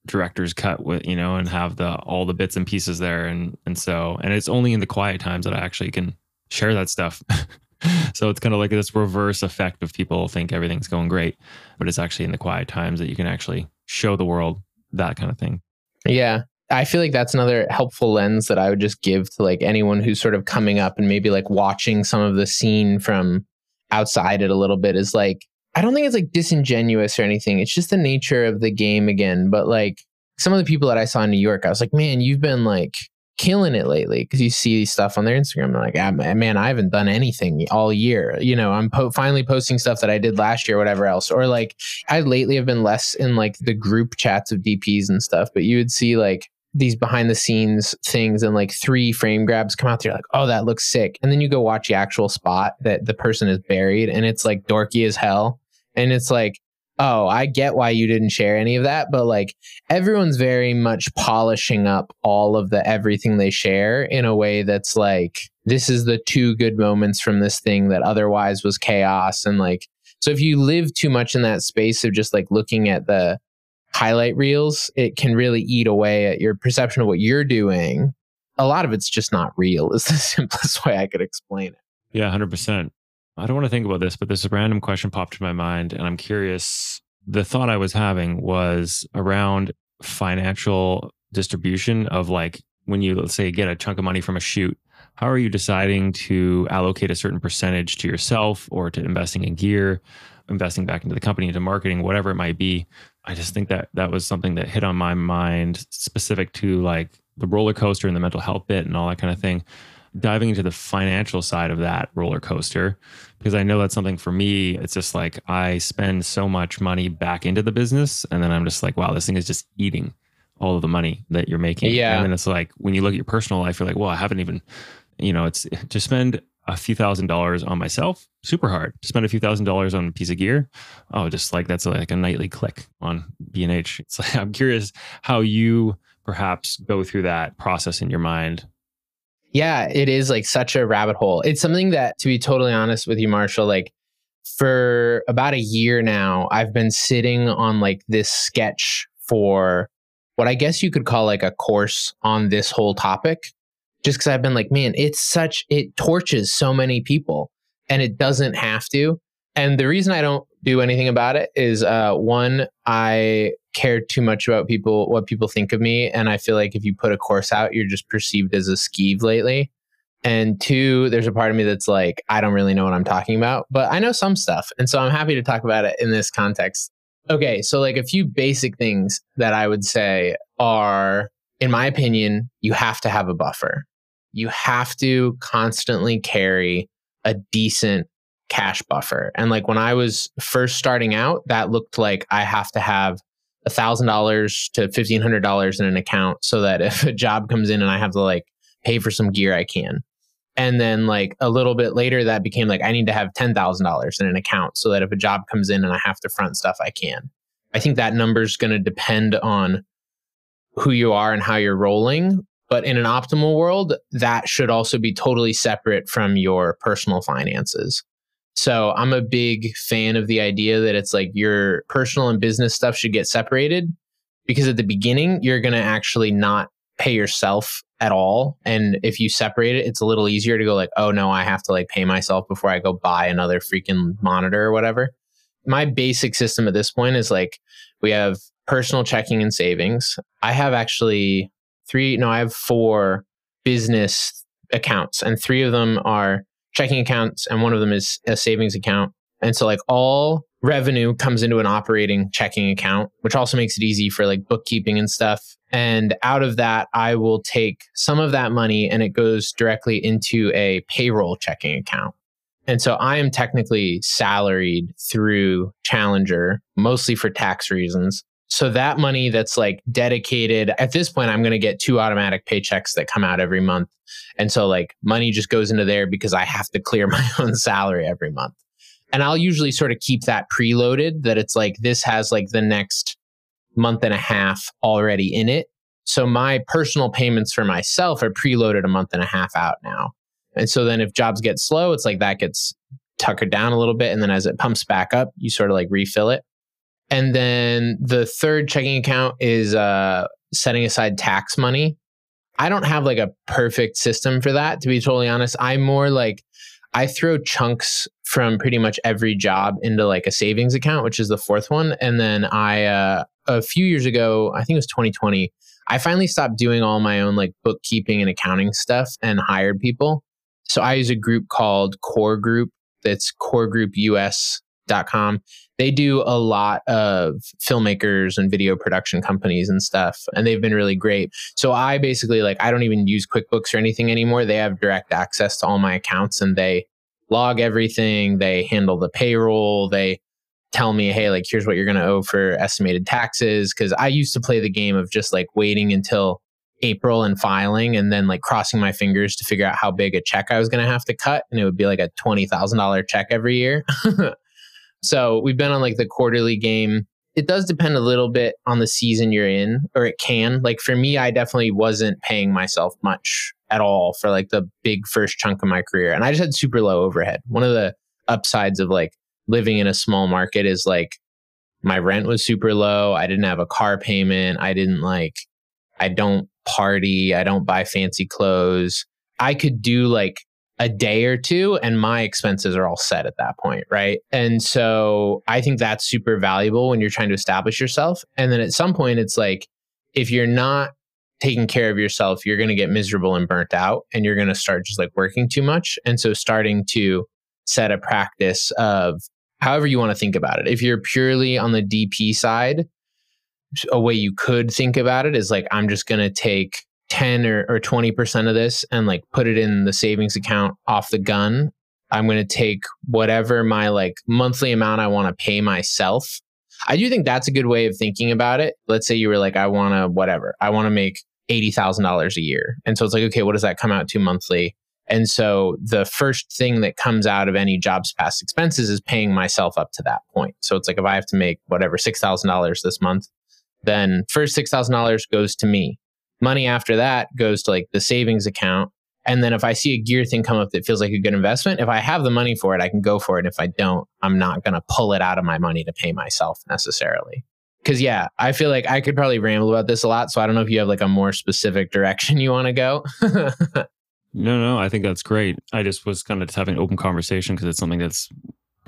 director's cut with, you know, and have the, all the bits and pieces there. And, and so, and it's only in the quiet times that I actually can share that stuff. [laughs] [laughs] so it's kind of like this reverse effect of people think everything's going great, but it's actually in the quiet times that you can actually show the world that kind of thing. Yeah. I feel like that's another helpful lens that I would just give to like anyone who's sort of coming up and maybe like watching some of the scene from outside it a little bit is like I don't think it's like disingenuous or anything. It's just the nature of the game again. But like some of the people that I saw in New York, I was like, man, you've been like killing it lately because you see stuff on their Instagram. Like, ah, man, I haven't done anything all year. You know, I'm po- finally posting stuff that I did last year, whatever else. Or like, I lately have been less in like the group chats of DPs and stuff, but you would see like these behind the scenes things and like three frame grabs come out there like oh that looks sick and then you go watch the actual spot that the person is buried and it's like dorky as hell and it's like oh, I get why you didn't share any of that, but like everyone's very much polishing up all of the everything they share in a way that's like, this is the two good moments from this thing that otherwise was chaos. And like, so if you live too much in that space of just like looking at the highlight reels, it can really eat away at your perception of what you're doing. A lot of it's just not real, is the [laughs] simplest way I could explain it. Yeah, 100%. I don't want to think about this, but this random question popped to my mind, and I'm curious. The thought I was having was around financial distribution of like when you, let's say, get a chunk of money from a shoot, how are you deciding to allocate a certain percentage to yourself or to investing in gear, investing back into the company, into marketing, whatever it might be? I just think that that was something that hit on my mind specific to like the roller coaster and the mental health bit and all that kind of thing diving into the financial side of that roller coaster because I know that's something for me. It's just like I spend so much money back into the business, and then I'm just like, wow, this thing is just eating all of the money that you're making. Yeah. And then it's like when you look at your personal life, you're like, well, I haven't even, you know, it's to spend a few thousand dollars on myself, super hard. To spend a few thousand dollars on a piece of gear, oh, just like that's like a nightly click on B&H. It's like I'm curious how you perhaps go through that process in your mind yeah, it is like such a rabbit hole. It's something that, to be totally honest with you, Marshal, like for about a year now, I've been sitting on like this sketch for what I guess you could call like a course on this whole topic. Just because I've been like, man, it's such, it torches so many people and it doesn't have to. And the reason I don't do anything about it is uh, one, I care too much about people, what people think of me. And I feel like if you put a course out, you're just perceived as a skeeve lately. And two, there's a part of me that's like, I don't really know what I'm talking about, but I know some stuff. And so I'm happy to talk about it in this context. Okay. So, like, a few basic things that I would say are, in my opinion, you have to have a buffer. You have to constantly carry a decent cash buffer. And like when I was first starting out, that looked like I have to have $1,000 to $1,500 in an account so that [laughs] if a job comes in and I have to like pay for some gear, I can. And then like a little bit later, that became like I need to have $10,000 in an account so that if a job comes in and I have to front stuff, I can. I think that number is going to depend on who you are and how you're rolling. But in an optimal world, that should also be totally separate from your personal finances. So I'm a big fan of the idea that it's like your personal and business stuff should get separated because at the beginning, you're going to actually not pay yourself at all. And if you separate it, it's a little easier to go like, oh no, I have to like pay myself before I go buy another freaking monitor or whatever. My basic system at this point is like we have personal checking and savings. I have actually three, no, I have four business accounts, and three of them are checking accounts and one of them is a savings account. And so like all revenue comes into an operating checking account, which also makes it easy for like bookkeeping and stuff. And out of that, I will take some of that money and it goes directly into a payroll checking account. And so I am technically salaried through Challenger, mostly for tax reasons. So that money that's like dedicated at this point, I'm going to get two automatic paychecks that come out every month. And so like money just goes into there because I have to clear [laughs] my own salary every month. And I'll usually sort of keep that preloaded that it's like this has like the next month and a half already in it. So my personal payments for myself are preloaded a month and a half out now. And so then if jobs get slow, it's like that gets tuckered down a little bit. And then as it pumps back up, you sort of like refill it. And then the third checking account is uh, setting aside tax money. I don't have like a perfect system for that, to be totally honest. I'm more like, I throw chunks from pretty much every job into like a savings account, which is the fourth one. And then I, uh, a few years ago, I think it was 2020, I finally stopped doing all my own like bookkeeping and accounting stuff and hired people. So I use a group called Core Group. That's coregroupus.com. They do a lot of filmmakers and video production companies and stuff, and they've been really great. So I basically like I don't even use QuickBooks or anything anymore. They have direct access to all my accounts and they log everything. They handle the payroll. They tell me, hey, like here's what you're going to owe for estimated taxes. Cause I used to play the game of just like waiting until April and filing and then like crossing my fingers to figure out how big a check I was going to have to cut. And it would be like a $20,000 check every year. [laughs] so we've been on like the quarterly game. It does depend a little bit on the season you're in, or it can. Like for me, I definitely wasn't paying myself much at all for like the big first chunk of my career. And I just had super low overhead. One of the upsides of like living in a small market is like my rent was super low. I didn't have a car payment. I didn't like, I don't party. I don't buy fancy clothes. I could do like a day or two and my expenses are all set at that point, right? And so I think that's super valuable when you're trying to establish yourself. And then at some point, it's like, if you're not taking care of yourself, you're going to get miserable and burnt out and you're going to start just like working too much. And so starting to set a practice of however you want to think about it. If you're purely on the DP side, a way you could think about it is like I'm just going to take 10 or, or 20% of this and like put it in the savings account off the gun. I'm going to take whatever my like monthly amount I want to pay myself. I do think that's a good way of thinking about it. Let's say you were like, I want to, whatever, I want to make $80,000 a year. And so it's like, okay, what does that come out to monthly? And so the first thing that comes out of any jobs past expenses is paying myself up to that point. So it's like if I have to make whatever $6,000 this month, then first $6,000 goes to me. Money after that goes to like the savings account. And then if I see a gear thing come up that feels like a good investment, if I have the money for it, I can go for it. If I don't, I'm not going to pull it out of my money to pay myself necessarily. Cause yeah, I feel like I could probably ramble about this a lot. So I don't know if you have like a more specific direction you want to go. [laughs] no, no, I think that's great. I just was kind of just having an open conversation because it's something that's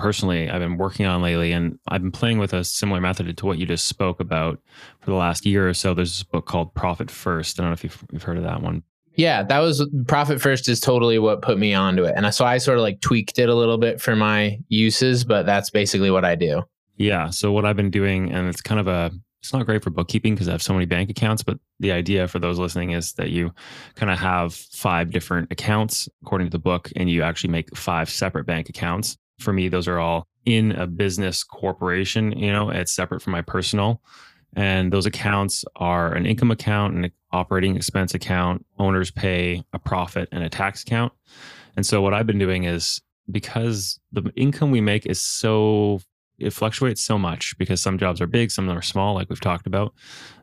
personally I've been working on lately, and I've been playing with a similar method to what you just spoke about for the last year or so. There's this book called Profit First. I don't know if you've, you've heard of that one. Yeah, that was Profit First is totally what put me onto it. And so I sort of like tweaked it a little bit for my uses, but that's basically what I do. Yeah. So what I've been doing, and it's kind of a, it's not great for bookkeeping because I have so many bank accounts, but the idea for those listening is that you kind of have five different accounts according to the book, and you actually make five separate bank accounts for me, those are all in a business corporation. You know, it's separate from my personal. And those accounts are an income account, an operating expense account, owner's pay, a profit, and a tax account. And so what I've been doing is because the income we make is so it fluctuates so much because some jobs are big, some are small, like we've talked about,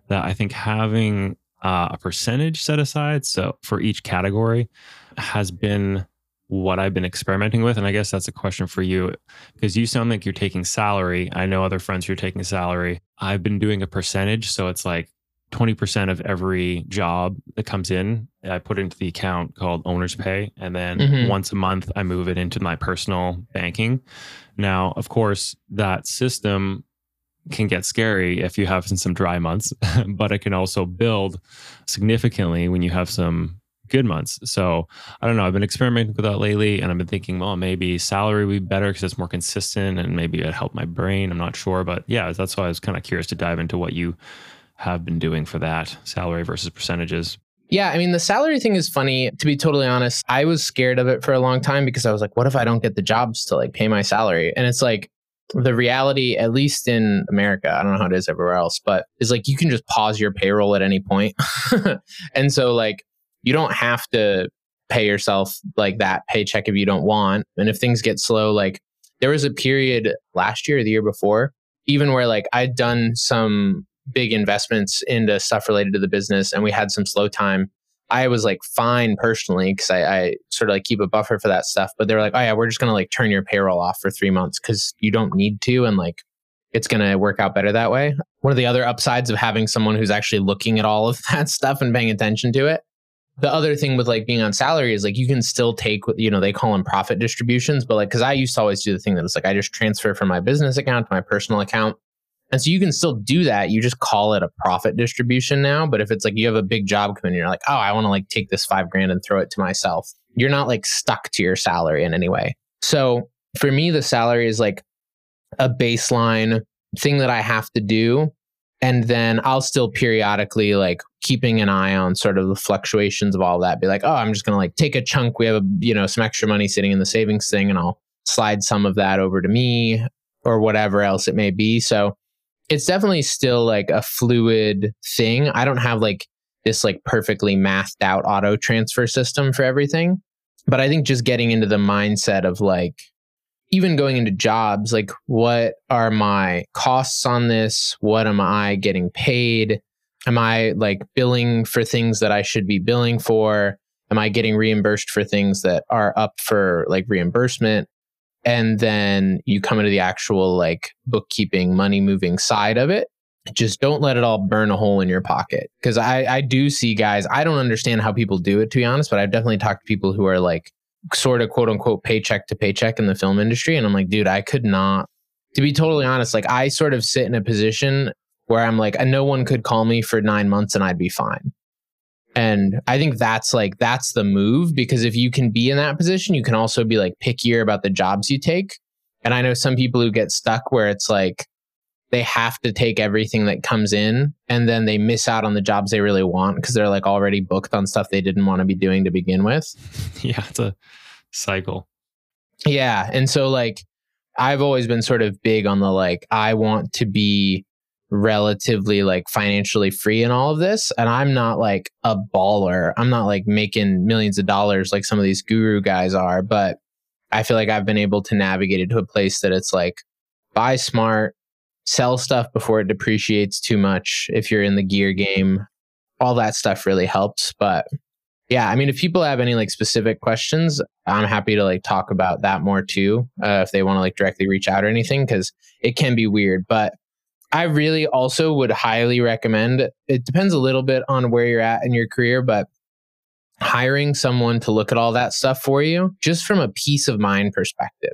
that I think having uh, a percentage set aside so for each category has been what I've been experimenting with. And I guess that's a question for you because you sound like you're taking salary. I know other friends who are taking salary. I've been doing a percentage. So it's like 20% of every job that comes in, I put into the account called owner's pay. And then mm-hmm. once a month, I move it into my personal banking. Now, of course, that system can get scary if you have some dry months, [laughs] but it can also build significantly when you have some good months. So I don't know. I've been experimenting with that lately and I've been thinking, well, maybe salary would be better because it's more consistent and maybe it'd help my brain. I'm not sure. But yeah, that's why I was kind of curious to dive into what you have been doing for that salary versus percentages. Yeah, I mean, the salary thing is funny. To be totally honest, I was scared of it for a long time because I was like, what if I don't get the jobs to like pay my salary? And it's like, the reality, at least in America, I don't know how it is everywhere else, but is like you can just pause your payroll at any point. [laughs] and so, like, you don't have to pay yourself like that paycheck if you don't want. And if things get slow, like, there was a period last year the year before, even where like I'd done some big investments into stuff related to the business and we had some slow time. I was like fine personally because I, I, sort of like keep a buffer for that stuff. But they're like, oh yeah, we're just gonna like turn your payroll off for three months because you don't need to, and like it's gonna work out better that way. One of the other upsides of having someone who's actually looking at all of [laughs] that stuff and paying attention to it. The other thing with like being on salary is like you can still take you know they call them profit distributions, but like because I used to always do the thing that it's like I just transfer from my business account to my personal account and so you can still do that. You just call it a profit distribution now. But if it's like you have a big job coming, you're like, oh, I want to like take this five grand and throw it to myself. You're not like stuck to your salary in any way. So for me, the salary is like a baseline thing that I have to do. And then I'll still periodically like keeping an eye on sort of the fluctuations of all that. Be like, oh, I'm just gonna like take a chunk. We have a you know some extra money sitting in the savings thing, and I'll slide some of that over to me or whatever else it may be. So it's definitely still like a fluid thing. I don't have like this like perfectly mathed out auto transfer system for everything. But I think just getting into the mindset of like, even going into jobs, like, what are my costs on this? What am I getting paid? Am I like billing for things that I should be billing for? Am I getting reimbursed for things that are up for like reimbursement? and then you come into the actual like bookkeeping money moving side of it just don't let it all burn a hole in your pocket because I, I do see guys i don't understand how people do it to be honest but i've definitely talked to people who are like sort of quote unquote paycheck to paycheck in the film industry and i'm like dude i could not to be totally honest like i sort of sit in a position where i'm like no one could call me for nine months and i'd be fine and I think that's like, that's the move because if you can be in that position, you can also be like pickier about the jobs you take. And I know some people who get stuck where it's like they have to take everything that comes in and then they miss out on the jobs they really want because they're like already booked on stuff they didn't want to be doing to begin with. [laughs] Yeah, it's a cycle. Yeah. And so, like, I've always been sort of big on the like, I want to be relatively like financially free in all of this and i'm not like a baller i'm not like making millions of dollars like some of these guru guys are but i feel like i've been able to navigate it to a place that it's like buy smart sell stuff before it depreciates too much if you're in the gear game all that stuff really helps but yeah i mean if people have any like specific questions i'm happy to like talk about that more too uh, if they want to like directly reach out or anything because it can be weird but I really also would highly recommend it depends a little bit on where you're at in your career, but hiring someone to look at all that stuff for you just from a peace of mind perspective.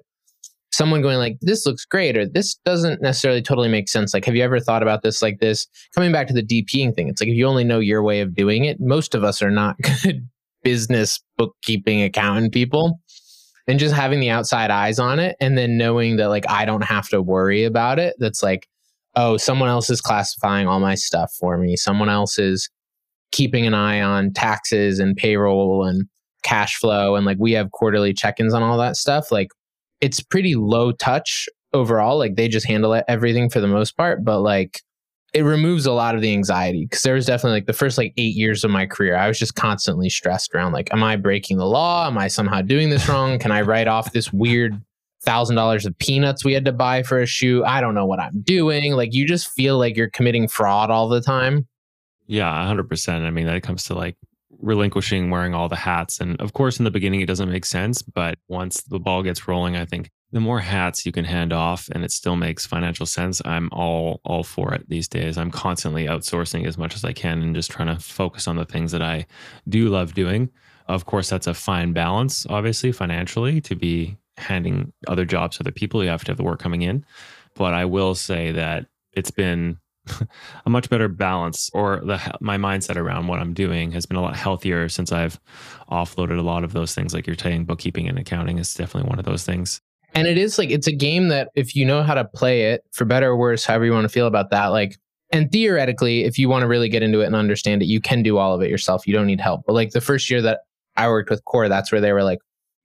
Someone going like, this looks great, or this doesn't necessarily totally make sense. Like, have you ever thought about this like this? Coming back to the DPing thing, it's like if you only know your way of doing it, most of us are not [laughs] good business bookkeeping accountant people. And just having the outside eyes on it and then knowing that like I don't have to worry about it. That's like oh, someone else is classifying all my stuff for me. Someone else is keeping an eye on taxes and payroll and cash flow. And like we have quarterly check ins on all that stuff. Like it's pretty low touch overall. Like they just handle everything for the most part. But like it removes a lot of the anxiety because there was definitely like the first like eight years of my career, I was just constantly stressed around like, am I breaking the law? Am I somehow doing this wrong? Can I write off this weird thousand dollars of peanuts we had to buy for a shoe. I don't know what I'm doing. Like you just feel like you're committing fraud all the time. Yeah, hundred percent. I mean, that comes to like relinquishing wearing all the hats. And of course, in the beginning, it doesn't make sense. But once the ball gets rolling, I think the more hats you can hand off and it still makes financial sense, I'm all all for it these days. I'm constantly outsourcing as much as I can and just trying to focus on the things that I do love doing. Of course, that's a fine balance, obviously, financially, to be handing other jobs to other people. You have to have the work coming in. But I will say that it's been [laughs] a much better balance or the my mindset around what I'm doing has been a lot healthier since I've offloaded a lot of those things like you're saying bookkeeping and accounting is definitely one of those things. And it is like it's a game that if you know how to play it, for better or worse, however you want to feel about that, like and theoretically, if you want to really get into it and understand it, you can do all of it yourself. You don't need help. But like the first year that I worked with Core, that's where they were like,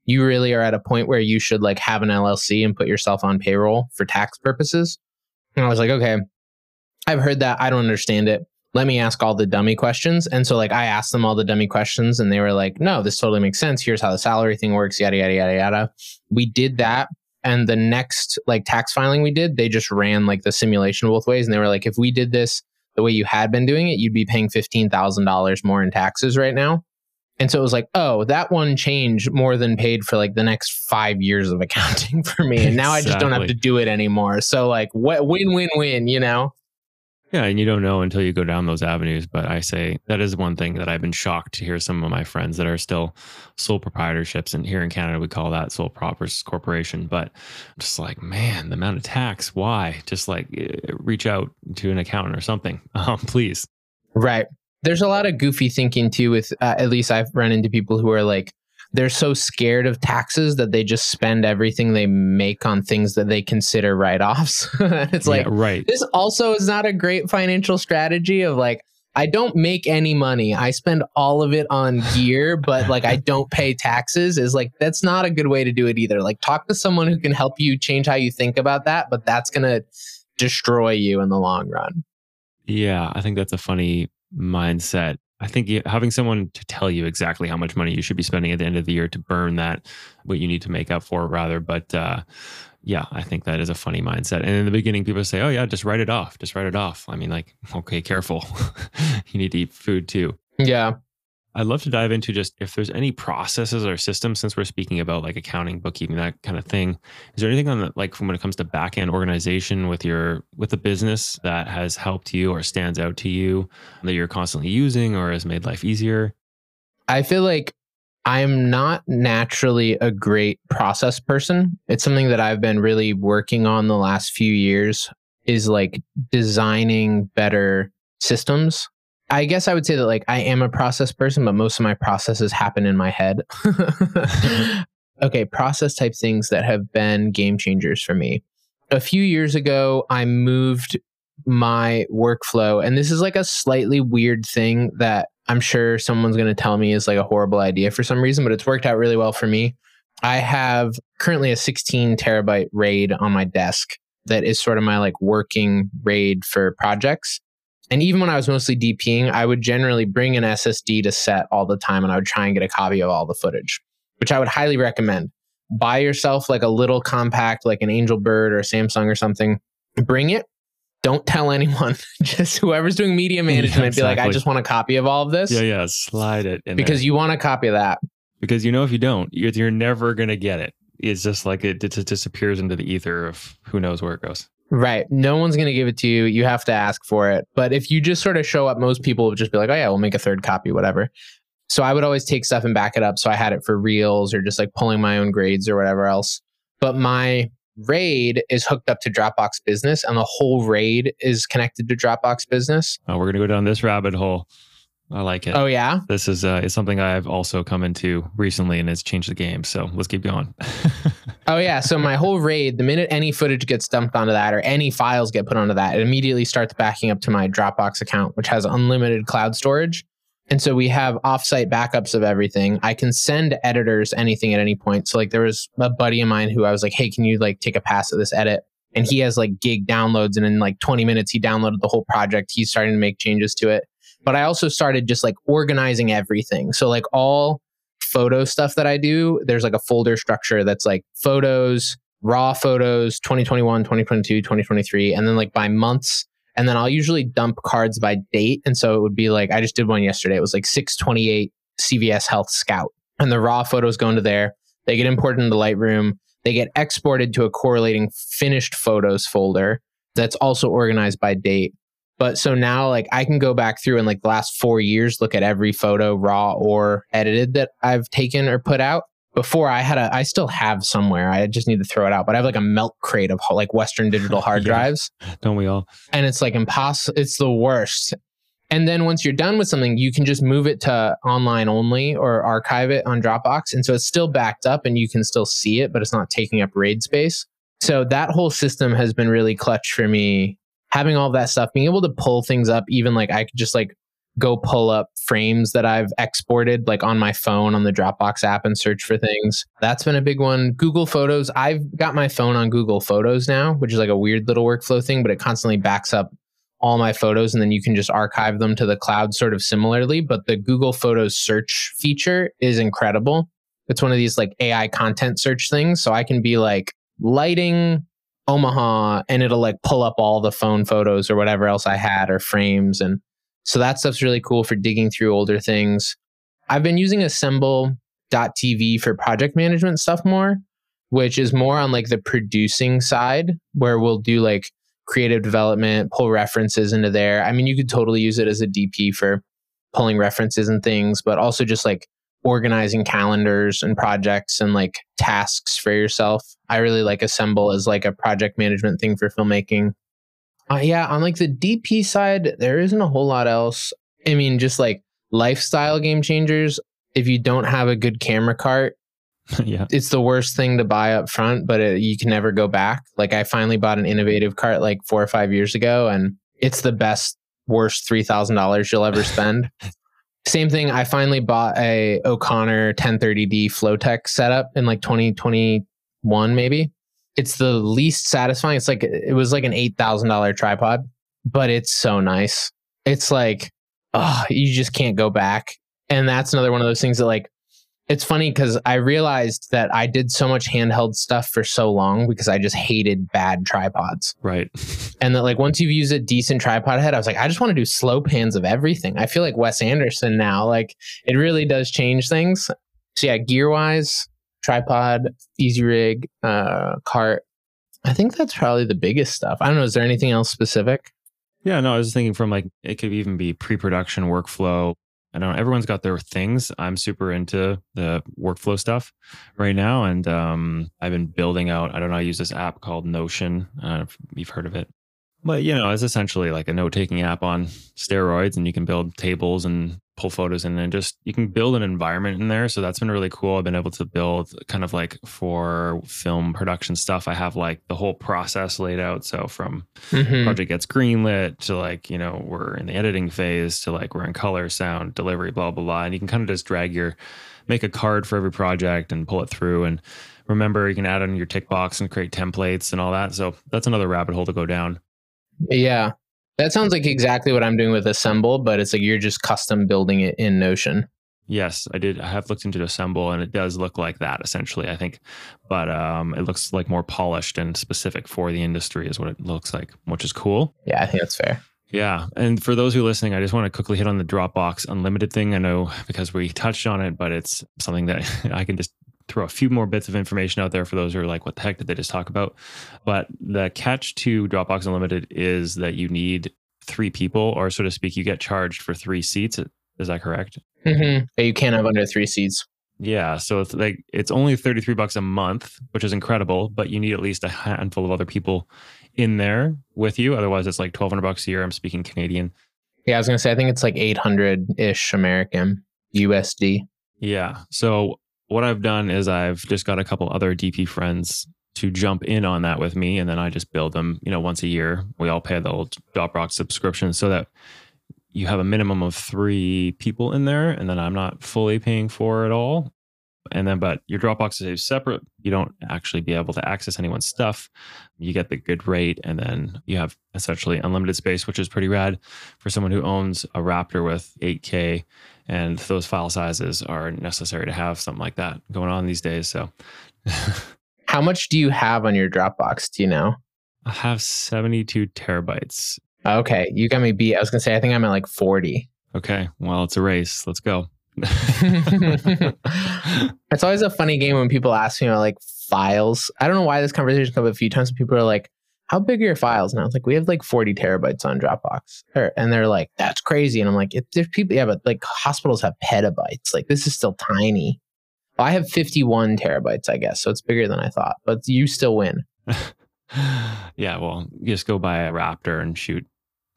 you really are at a point where you should like have an LLC and put yourself on payroll for tax purposes. And I was like, okay, I've heard that. I don't understand it. Let me ask all the dummy questions. And so like I asked them all the dummy questions and they were like, no, this totally makes sense. Here's how the salary thing works, yada, yada, yada, yada. We did that and the next like tax filing we did, they just ran like the simulation both ways. And they were like, if we did this the way you had been doing it, you'd be paying $15,000 more in taxes right now. And so it was like, oh, that one change more than paid for like the next five years of accounting [laughs] for me. And now exactly. I just don't have to do it anymore. So like win, win, win, you know? Yeah, and you don't know until you go down those avenues. But I say that is one thing that I've been shocked to hear some of my friends that are still sole proprietorships. And here in Canada, we call that sole propers corporation. But just like, man, the amount of tax, why? Just like eh, reach out to an accountant or something, [laughs] um, please. Right. There's a lot of goofy thinking too, with uh, at least I've run into people who are like, they're so scared of taxes that they just spend everything they make on things that they consider write-offs. [laughs] it's like right. This also is not a great financial strategy of like I don't make any money. I spend all of it on gear, but like I don't pay taxes is like that's not a good way to do it either. Like talk to someone who can help you change how you think about that, but that's going to destroy you in the long run. Yeah, I think that's a funny mindset I think having someone to tell you exactly how much money you should be spending at the end of the year to burn that, what you need to make up for, rather. But uh, yeah, I think that is a funny mindset. And in the beginning, people say, "Oh yeah, just write it off. Just write it off." I mean, like, [laughs] okay, careful. [laughs] you need to eat food too. Yeah. I'd love to dive into just if there's any processes or systems since we're speaking about like accounting, bookkeeping, that kind of thing. Is there anything on the like from when it comes to back end organization with your with the business that has helped you or stands out to you that you're constantly using or has made life easier? I feel like I'm not naturally a great process person. It's something that I've been really working on the last few years is like designing better systems I guess I would say that like I am a process person, but most of my processes happen in my head. [laughs] okay, process type things that have been game changers for me. A few years ago, I moved my workflow, and this is like a slightly weird thing that I'm sure someone's going to tell me is like a horrible idea for some reason, but it's worked out really well for me. I have currently a 16 terabyte RAID on my desk that is sort of my like working RAID for projects. And even when I was mostly DPing, I would generally bring an SSD to set all the time and I would try and get a copy of all the footage, which I would highly recommend. Buy yourself like a little compact, like an Angelbird or Samsung or something. Bring it. Don't tell anyone. [laughs] Just whoever's doing media management, yeah, exactly. be like, I just want a copy of all of this. Yeah, yeah. Slide it because there. you want a copy of that. Because you know, if you don't, you're, you're never going to get it. It's just like it, it just disappears into the ether of who knows where it goes. Right. No one's going to give it to you. You have to ask for it. But if you just sort of show up, most people would just be like, oh, yeah, we'll make a third copy, whatever. So I would always take stuff and back it up. So I had it for reels or just like pulling my own grades or whatever else. But my RAID is hooked up to Dropbox Business and the whole RAID is connected to Dropbox Business. Oh, we're going to go down this rabbit hole. I like it. Oh yeah, this is uh, is something I've also come into recently, and it's changed the game. So let's keep going. [laughs] oh yeah, so my whole raid, the minute any footage gets dumped onto that or any files get put onto that, it immediately starts backing up to my Dropbox account, which has unlimited cloud storage. And so we have offsite backups of everything. I can send editors anything at any point. So like there was a buddy of mine who I was like, "Hey, can you like take a pass at this edit?" And he has like gig downloads, and in like 20 minutes, he downloaded the whole project. He's starting to make changes to it but I also started just like organizing everything. So like all photo stuff that I do, there's like a folder structure that's like photos, raw photos, 2021, 2022, 2023, and then like by months. And then I'll usually dump cards by date. And so it would be like, I just did one yesterday. It was like 628 CVS Health Scout. And the raw photos go into there. They get imported into Lightroom. They get exported to a correlating finished photos folder that's also organized by date. But so now, like, I can go back through and like the last four years, look at every photo, raw or edited, that I've taken or put out. before I had a, I still have somewhere. I just need to throw it out, but I have like a melt crate of like Western Digital hard [laughs] Yeah. drives, Don't we all? and it's like impossible. It's the worst. And then once you're done with something, you can just move it to online only or archive it on Dropbox, and so it's still backed up, and you can still see it, but it's not taking up RAID space. So that whole system has been really clutch for me. Having all that stuff, being able to pull things up, even like I could just like go pull up frames that I've exported like on my phone on the Dropbox app and search for things. That's been a big one. Google Photos. I've got my phone on Google Photos now, which is like a weird little workflow thing, but it constantly backs up all my photos and then you can just archive them to the cloud sort of similarly. But the Google Photos search feature is incredible. It's one of these like AI content search things. So I can be like lighting Omaha and it'll like pull up all the phone photos or whatever else I had or frames. And so that stuff's really cool for digging through older things. I've been using assemble.tv for project management stuff more, which is more on like the producing side where we'll do like creative development, pull references into there. I mean, you could totally use it as a DP for pulling references and things, but also just like organizing calendars and projects and like tasks for yourself. I really like Assemble as like a project management thing for filmmaking. Uh, yeah, on like the DP side, there isn't a whole lot else. I mean, just like lifestyle game changers. If you don't have a good camera cart, [laughs] yeah. it's the worst thing to buy up front, but it, you can never go back. Like I finally bought an Inovativ cart like four or five years ago, and it's the best, worst three thousand dollars you'll ever spend. [laughs] Same thing. I finally bought a O'Connor 1030D Flowtech setup in like 2021, maybe. It's the least satisfying. It's like it was like an eight thousand dollar tripod, but it's so nice. It's like, oh, you just can't go back. And that's another one of those things that like it's funny because I realized that I did so much handheld stuff for so long because I just hated bad tripods. Right. [laughs] And that like once you've used a decent tripod head, I was like, I just want to do slow pans of everything. I feel like Wes Anderson now. Like it really does change things. So yeah, gear wise, tripod, Easyrig, uh, cart. I think that's probably the biggest stuff. I don't know. Is there anything else specific? Yeah, no, I was thinking from like it could even be pre-production workflow. I don't know. Everyone's got their things. I'm super into the workflow stuff right now, and um, I've been building out. I don't know. I use this app called Notion. I if you've heard of it, but you know, it's essentially like a note-taking app on steroids, and you can build tables and pull photos in and just you can build an environment in there. So that's been really cool. I've been able to build kind of like for film production stuff. I have like the whole process laid out. So from Mhm. project gets greenlit to like you know we're in the editing phase to like we're in color sound delivery blah blah blah. And you can kind of just drag your make a card for every project and pull it through. And remember you can add on your tick box and create templates and all that. So that's another rabbit hole to go down. Yeah. That sounds like exactly what I'm doing with Assemble, but it's like you're just custom building it in Notion. yes i did i have looked into assemble and it does look like that essentially i think but um it looks like more polished and specific for the industry is what it looks like which is cool Yeah, I think that's fair. Yeah. And for those who are listening, I just want to quickly hit on the Dropbox Unlimited thing. I know because we touched on it, but it's something that [laughs] I can just throw a few more bits of information out there for those who are like, what the heck did they just talk about? But the catch to Dropbox Unlimited is that you need three people, or so to speak, you get charged for three seats. Is that correct? Mm-hmm. You can't have under three seats. Yeah, so it's like it's only 33 bucks a month, which is incredible, but you need at least a handful of other people in there with you. Otherwise, it's like 1200 bucks a year. I'm speaking Canadian. Yeah, I was gonna say I think it's like 800 ish American USD. Yeah. So what I've done is I've just got a couple other DP friends to jump in on that with me, and then I just build them. You know, once a year, we all pay the old Dropbox subscription, so that you have a minimum of three people in there, and then I'm not fully paying for it all. And then, but your Dropbox is separate. You don't actually be able to access anyone's stuff. You get the good rate, and then you have essentially unlimited space, which is pretty rad for someone who owns a Raptor with 8K and those file sizes are necessary to have something like that going on these days. So [laughs] How much do you have on your Dropbox? Do you know? I have 72 terabytes. Okay, you got me beat. I was gonna say I think I'm at like 40. Okay, well, it's a race. Let's go. [laughs] [laughs] it's always a funny game when people ask me about like files. I don't know why this conversation comes up a few times. People are like, "How big are your files?" And I was like, "We have like 40 terabytes on Dropbox," and they're like, "That's crazy." And I'm like, if "There's people, yeah, but like hospitals have petabytes. Like this is still tiny." I have 51 terabytes, I guess. So it's bigger than I thought, but you still win. [laughs] yeah, well, just go buy a Raptor and shoot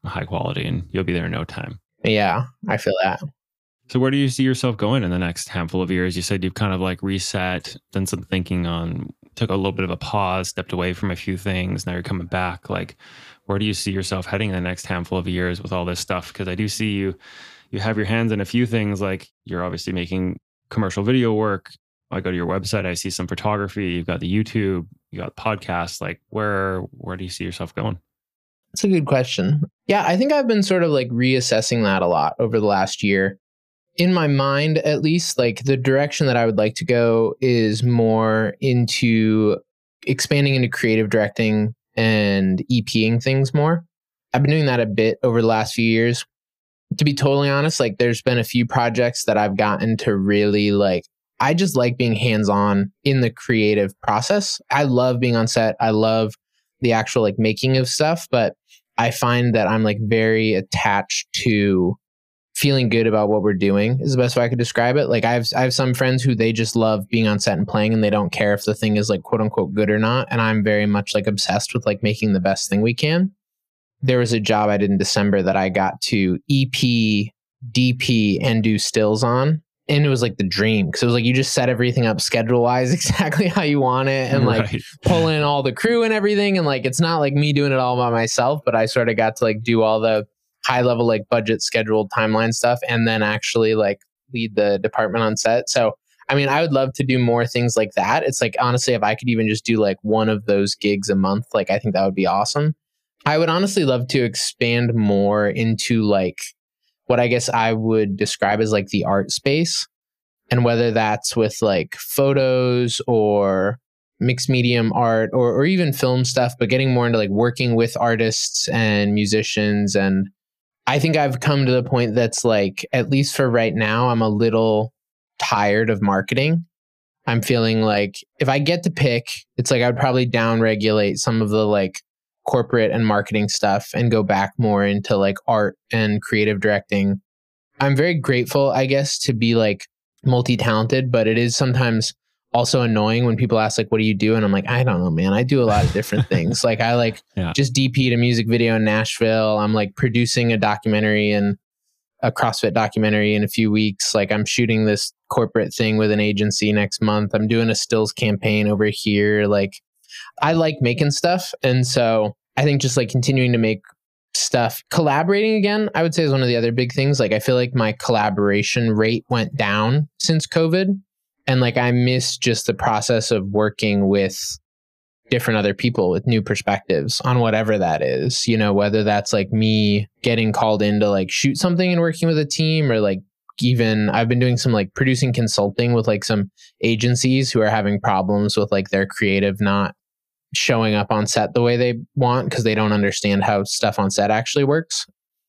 high quality and you'll be there in no time. Yeah, I feel that. So where do you see yourself going in the next handful of years? You said you've kind of like reset, done some thinking on, took a little bit of a pause, stepped away from a few things. Now you're coming back. Like, where do you see yourself heading in the next handful of years with all this stuff? Because I do see you, you have your hands in a few things. Like you're obviously making commercial video work. I go to your website, I see some photography. You've got the YouTube, you got podcasts. Like, where where do you see yourself going? That's a good question. Yeah, I think I've been sort of like reassessing that a lot over the last year in my mind at least like the direction that i would like to go is more into expanding into creative directing and eping things more. I've been doing that a bit over the last few years. To be totally honest like there's been a few projects that i've gotten to really like i just like being hands on in the creative process. I love being on set. I love the actual like making of stuff but i find that i'm like very attached to feeling good about what we're doing is the best way I could describe it. Like I have I have some friends who they just love being on set and playing and they don't care if the thing is like quote unquote good or not. And I'm very much like obsessed with like making the best thing we can. There was a job I did in December that I got to EP, DP, and do stills on. And it was like the dream because it was like you just set everything up schedule wise [laughs] exactly how you want it and like right. pull in all the crew and everything. And like it's not like me doing it all by myself, but I sort of got to like do all the high level like budget scheduled timeline stuff and then actually like lead the department on set. So i mean i would love to do more things like that. It's like honestly if i could even just do like one of those gigs a month like i think that would be awesome. I would honestly love to expand more into like what i guess i would describe as like the art space and whether that's with like photos or mixed medium art or, or even film stuff but getting more into like working with artists and musicians and I think I've come to the point that's like, at least for right now, I'm a little tired of marketing. I'm feeling like if I get to pick, it's like I would probably down regulate some of the like corporate and marketing stuff and go back more into like art and creative directing. I'm very grateful, I guess, to be like multi talented, but it is sometimes also annoying when people ask like what do you do? And i'm like i don't know man. I do a lot of different [laughs] things. Like i like yeah. just dp'd a music video in nashville. I'm like producing a documentary and a crossfit documentary in a few weeks. Like i'm shooting this corporate thing with an agency next month. I'm doing a stills campaign over here. Like i like making stuff. And so i think just like continuing to make stuff. Collaborating again i would say is one of the other big things. Like i feel like my collaboration rate went down since covid and like I miss just the process of working with different other people with new perspectives on whatever that is you know whether that's like me getting called in to like shoot something and working with a team or like even I've been doing some like producing consulting with like some agencies who are having problems with like their creative not showing up on set the way they want because they don't understand how stuff on set actually works.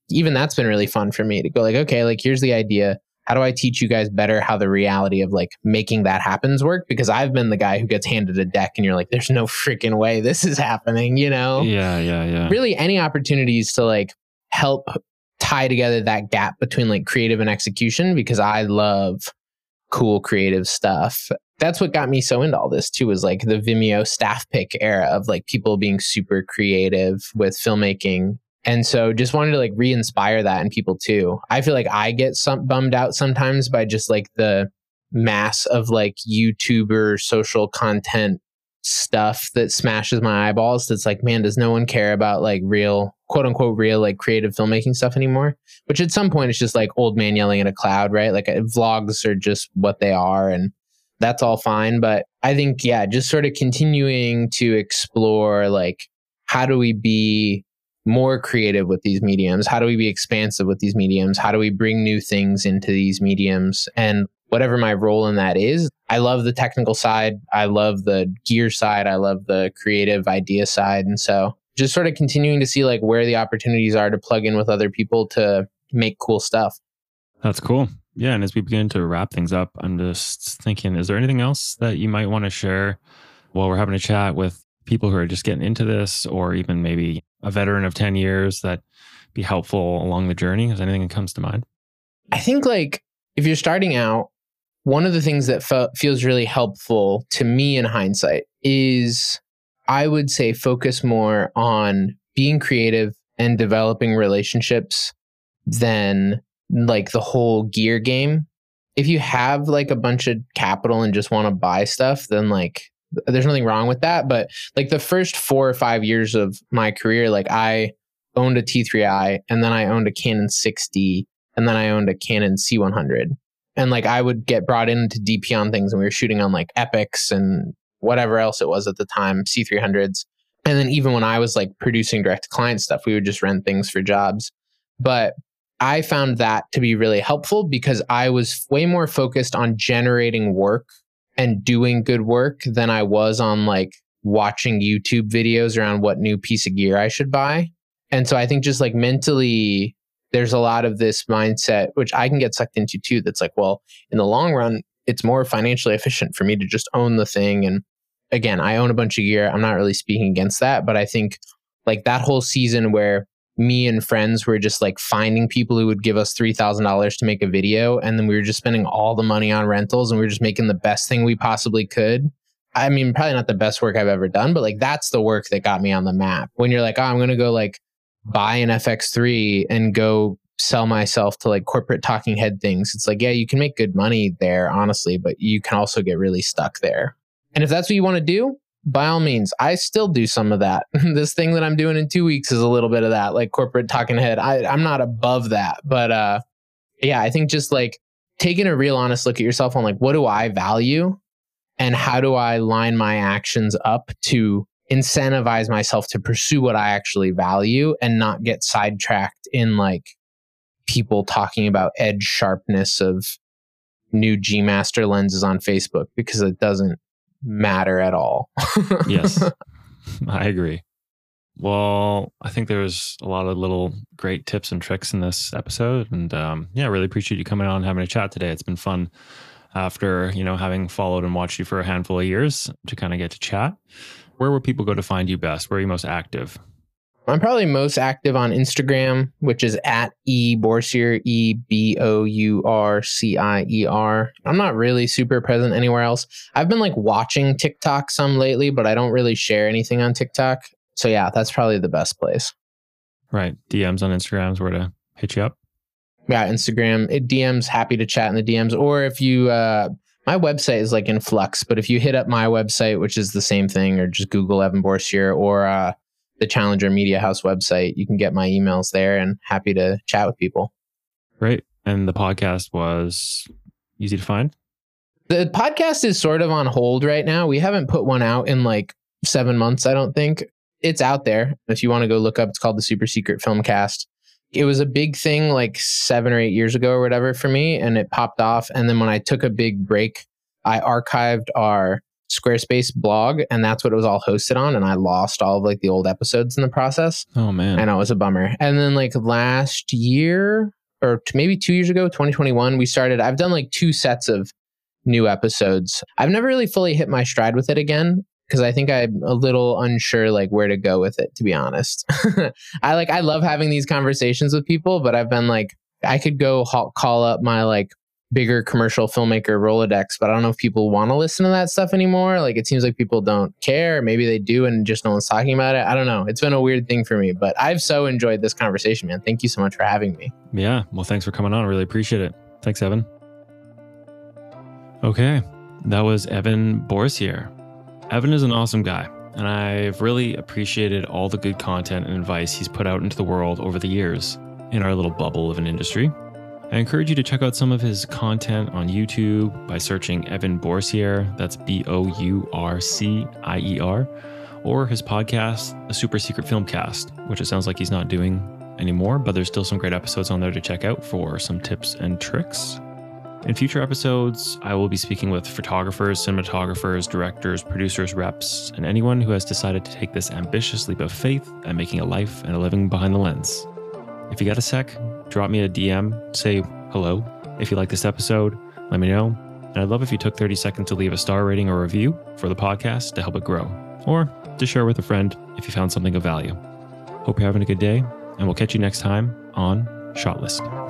Even that's been really fun for me to go like, okay, like here's the idea how do I teach you guys better how the reality of like making that happens work? Because I've been the guy who gets handed a deck and you're like, there's no freaking way this is happening, you know? Yeah, yeah, yeah. Really, any opportunities to like help tie together that gap between like creative and execution because I love cool creative stuff. That's what got me so into all this too, was like the Vimeo staff pick era of like people being super creative with filmmaking and so just wanted to like re-inspire that in people too. I feel like I get some bummed out sometimes by just like the mass of like YouTuber social content stuff that smashes my eyeballs. That's like, man, does no one care about like real, quote unquote, real like creative filmmaking stuff anymore? Which at some point it's just like old man yelling at a cloud, right? Like uh, vlogs are just what they are. And that's all fine. But I think, yeah, just sort of continuing to explore like, how do we be more creative with these mediums? How do we be expansive with these mediums? How do we bring new things into these mediums? And whatever my role in that is, I love the technical side. I love the gear side. I love the creative idea side. And so just sort of continuing to see like where the opportunities are to plug in with other people to make cool stuff. That's cool. Yeah. And as we begin to wrap things up, I'm just thinking, is there anything else that you might want to share while we're having a chat with people who are just getting into this or even maybe a veteran of 10 years that be helpful along the journey? Is anything that comes to mind? I think like if you're starting out, one of the things that fe- feels really helpful to me in hindsight is I would say focus more on being creative and developing relationships than like the whole gear game. If you have like a bunch of capital and just want to buy stuff, then like there's nothing wrong with that. But like the first four or five years of my career, like I owned a T3i and then I owned a Canon 6D and then I owned a Canon C100. And like I would get brought into DP on things and we were shooting on like Epics and whatever else it was at the time, C300s. And then even when I was like producing direct client stuff, we would just rent things for jobs. But I found that to be really helpful because I was way more focused on generating work and doing good work than I was on like watching YouTube videos around what new piece of gear I should buy. And so I think just like mentally, there's a lot of this mindset, which I can get sucked into too, that's like, well, in the long run, it's more financially efficient for me to just own the thing. And again, I own a bunch of gear. I'm not really speaking against that, but I think like that whole season where me and friends were just like finding people who would give us $3,000 to make a video. And then we were just spending all the money on rentals and we were just making the best thing we possibly could. I mean, probably not the best work I've ever done, but like that's the work that got me on the map. When you're like, oh, I'm going to go like buy an FX3 and go sell myself to like corporate talking head things. It's like, yeah, you can make good money there, honestly, but you can also get really stuck there. And if that's what you want to do, by all means, I still do some of that. [laughs] this thing that I'm doing in two weeks is a little bit of that, like corporate talking head. I, I'm not above that, but uh, yeah, I think just like taking a real honest look at yourself on like what do I value, and how do I line my actions up to incentivize myself to pursue what I actually value and not get sidetracked in like people talking about edge sharpness of new G Master lenses on Facebook because it doesn't matter at all. [laughs] yes, [laughs] I agree. Well, I think there was a lot of little great tips and tricks in this episode, and um, yeah, I really appreciate you coming on and having a chat today. It's been fun after you know having followed and watched you for a handful of years to kind of get to chat. Where would people go to find you best? Where are you most active? I'm probably most active on Instagram, which is at E Bourcier, E B O U R C I E R. I'm not really super present anywhere else. I've been like watching TikTok some lately, but I don't really share anything on TikTok. So yeah, that's probably the best place. Right. DMs on Instagrams where to hit you up. Yeah, Instagram. It DMs happy to chat in the DMs. Or if you uh my website is like in flux, but if you hit up my website, which is the same thing, or just Google Evan Bourcier or uh the Challenger Media House website. You can get my emails there and happy to chat with people. Great. And the podcast was easy to find? The podcast is sort of on hold right now. We haven't put one out in like seven months, I don't think. It's out there. If you want to go look up, it's called the Super Secret Filmcast. It was a big thing like seven or eight years ago or whatever for me, and it popped off. And then when I took a big break, I archived our Squarespace blog, and that's what it was all hosted on. And I lost all of like the old episodes in the process. Oh man, And I it was a bummer. And then like last year, or maybe two years ago, 2021, we started. I've done like two sets of new episodes. I've never really fully hit my stride with it again because I think I'm a little unsure like where to go with it. To be honest, [laughs] I like I love having these conversations with people, but I've been like I could go ha- call up my like bigger commercial filmmaker Rolodex, but I don't know if people want to listen to that stuff anymore. Like it seems like people don't care. Maybe they do and just no one's talking about it. I don't know. It's been a weird thing for me, but I've so enjoyed this conversation, man. Thank you so much for having me. Yeah. Well, thanks for coming on. I really appreciate it. Thanks, Evan. Okay. That was Evan Bourcier. Evan is an awesome guy, and I've really appreciated all the good content and advice he's put out into the world over the years in our little bubble of an industry. I encourage you to check out some of his content on YouTube by searching Evan Bourcier, that's B O U R C I E R, or his podcast, A Super Secret Filmcast, which it sounds like he's not doing anymore, but there's still some great episodes on there to check out for some tips and tricks. In future episodes, I will be speaking with photographers, cinematographers, directors, producers, reps, and anyone who has decided to take this ambitious leap of faith at making a life and a living behind the lens. If you got a sec, drop me a DM, say hello. If you like this episode, let me know. And I'd love if you took 30 seconds to leave a star rating or review for the podcast to help it grow, or to share with a friend if you found something of value. Hope you're having a good day, and we'll catch you next time on Shotlist.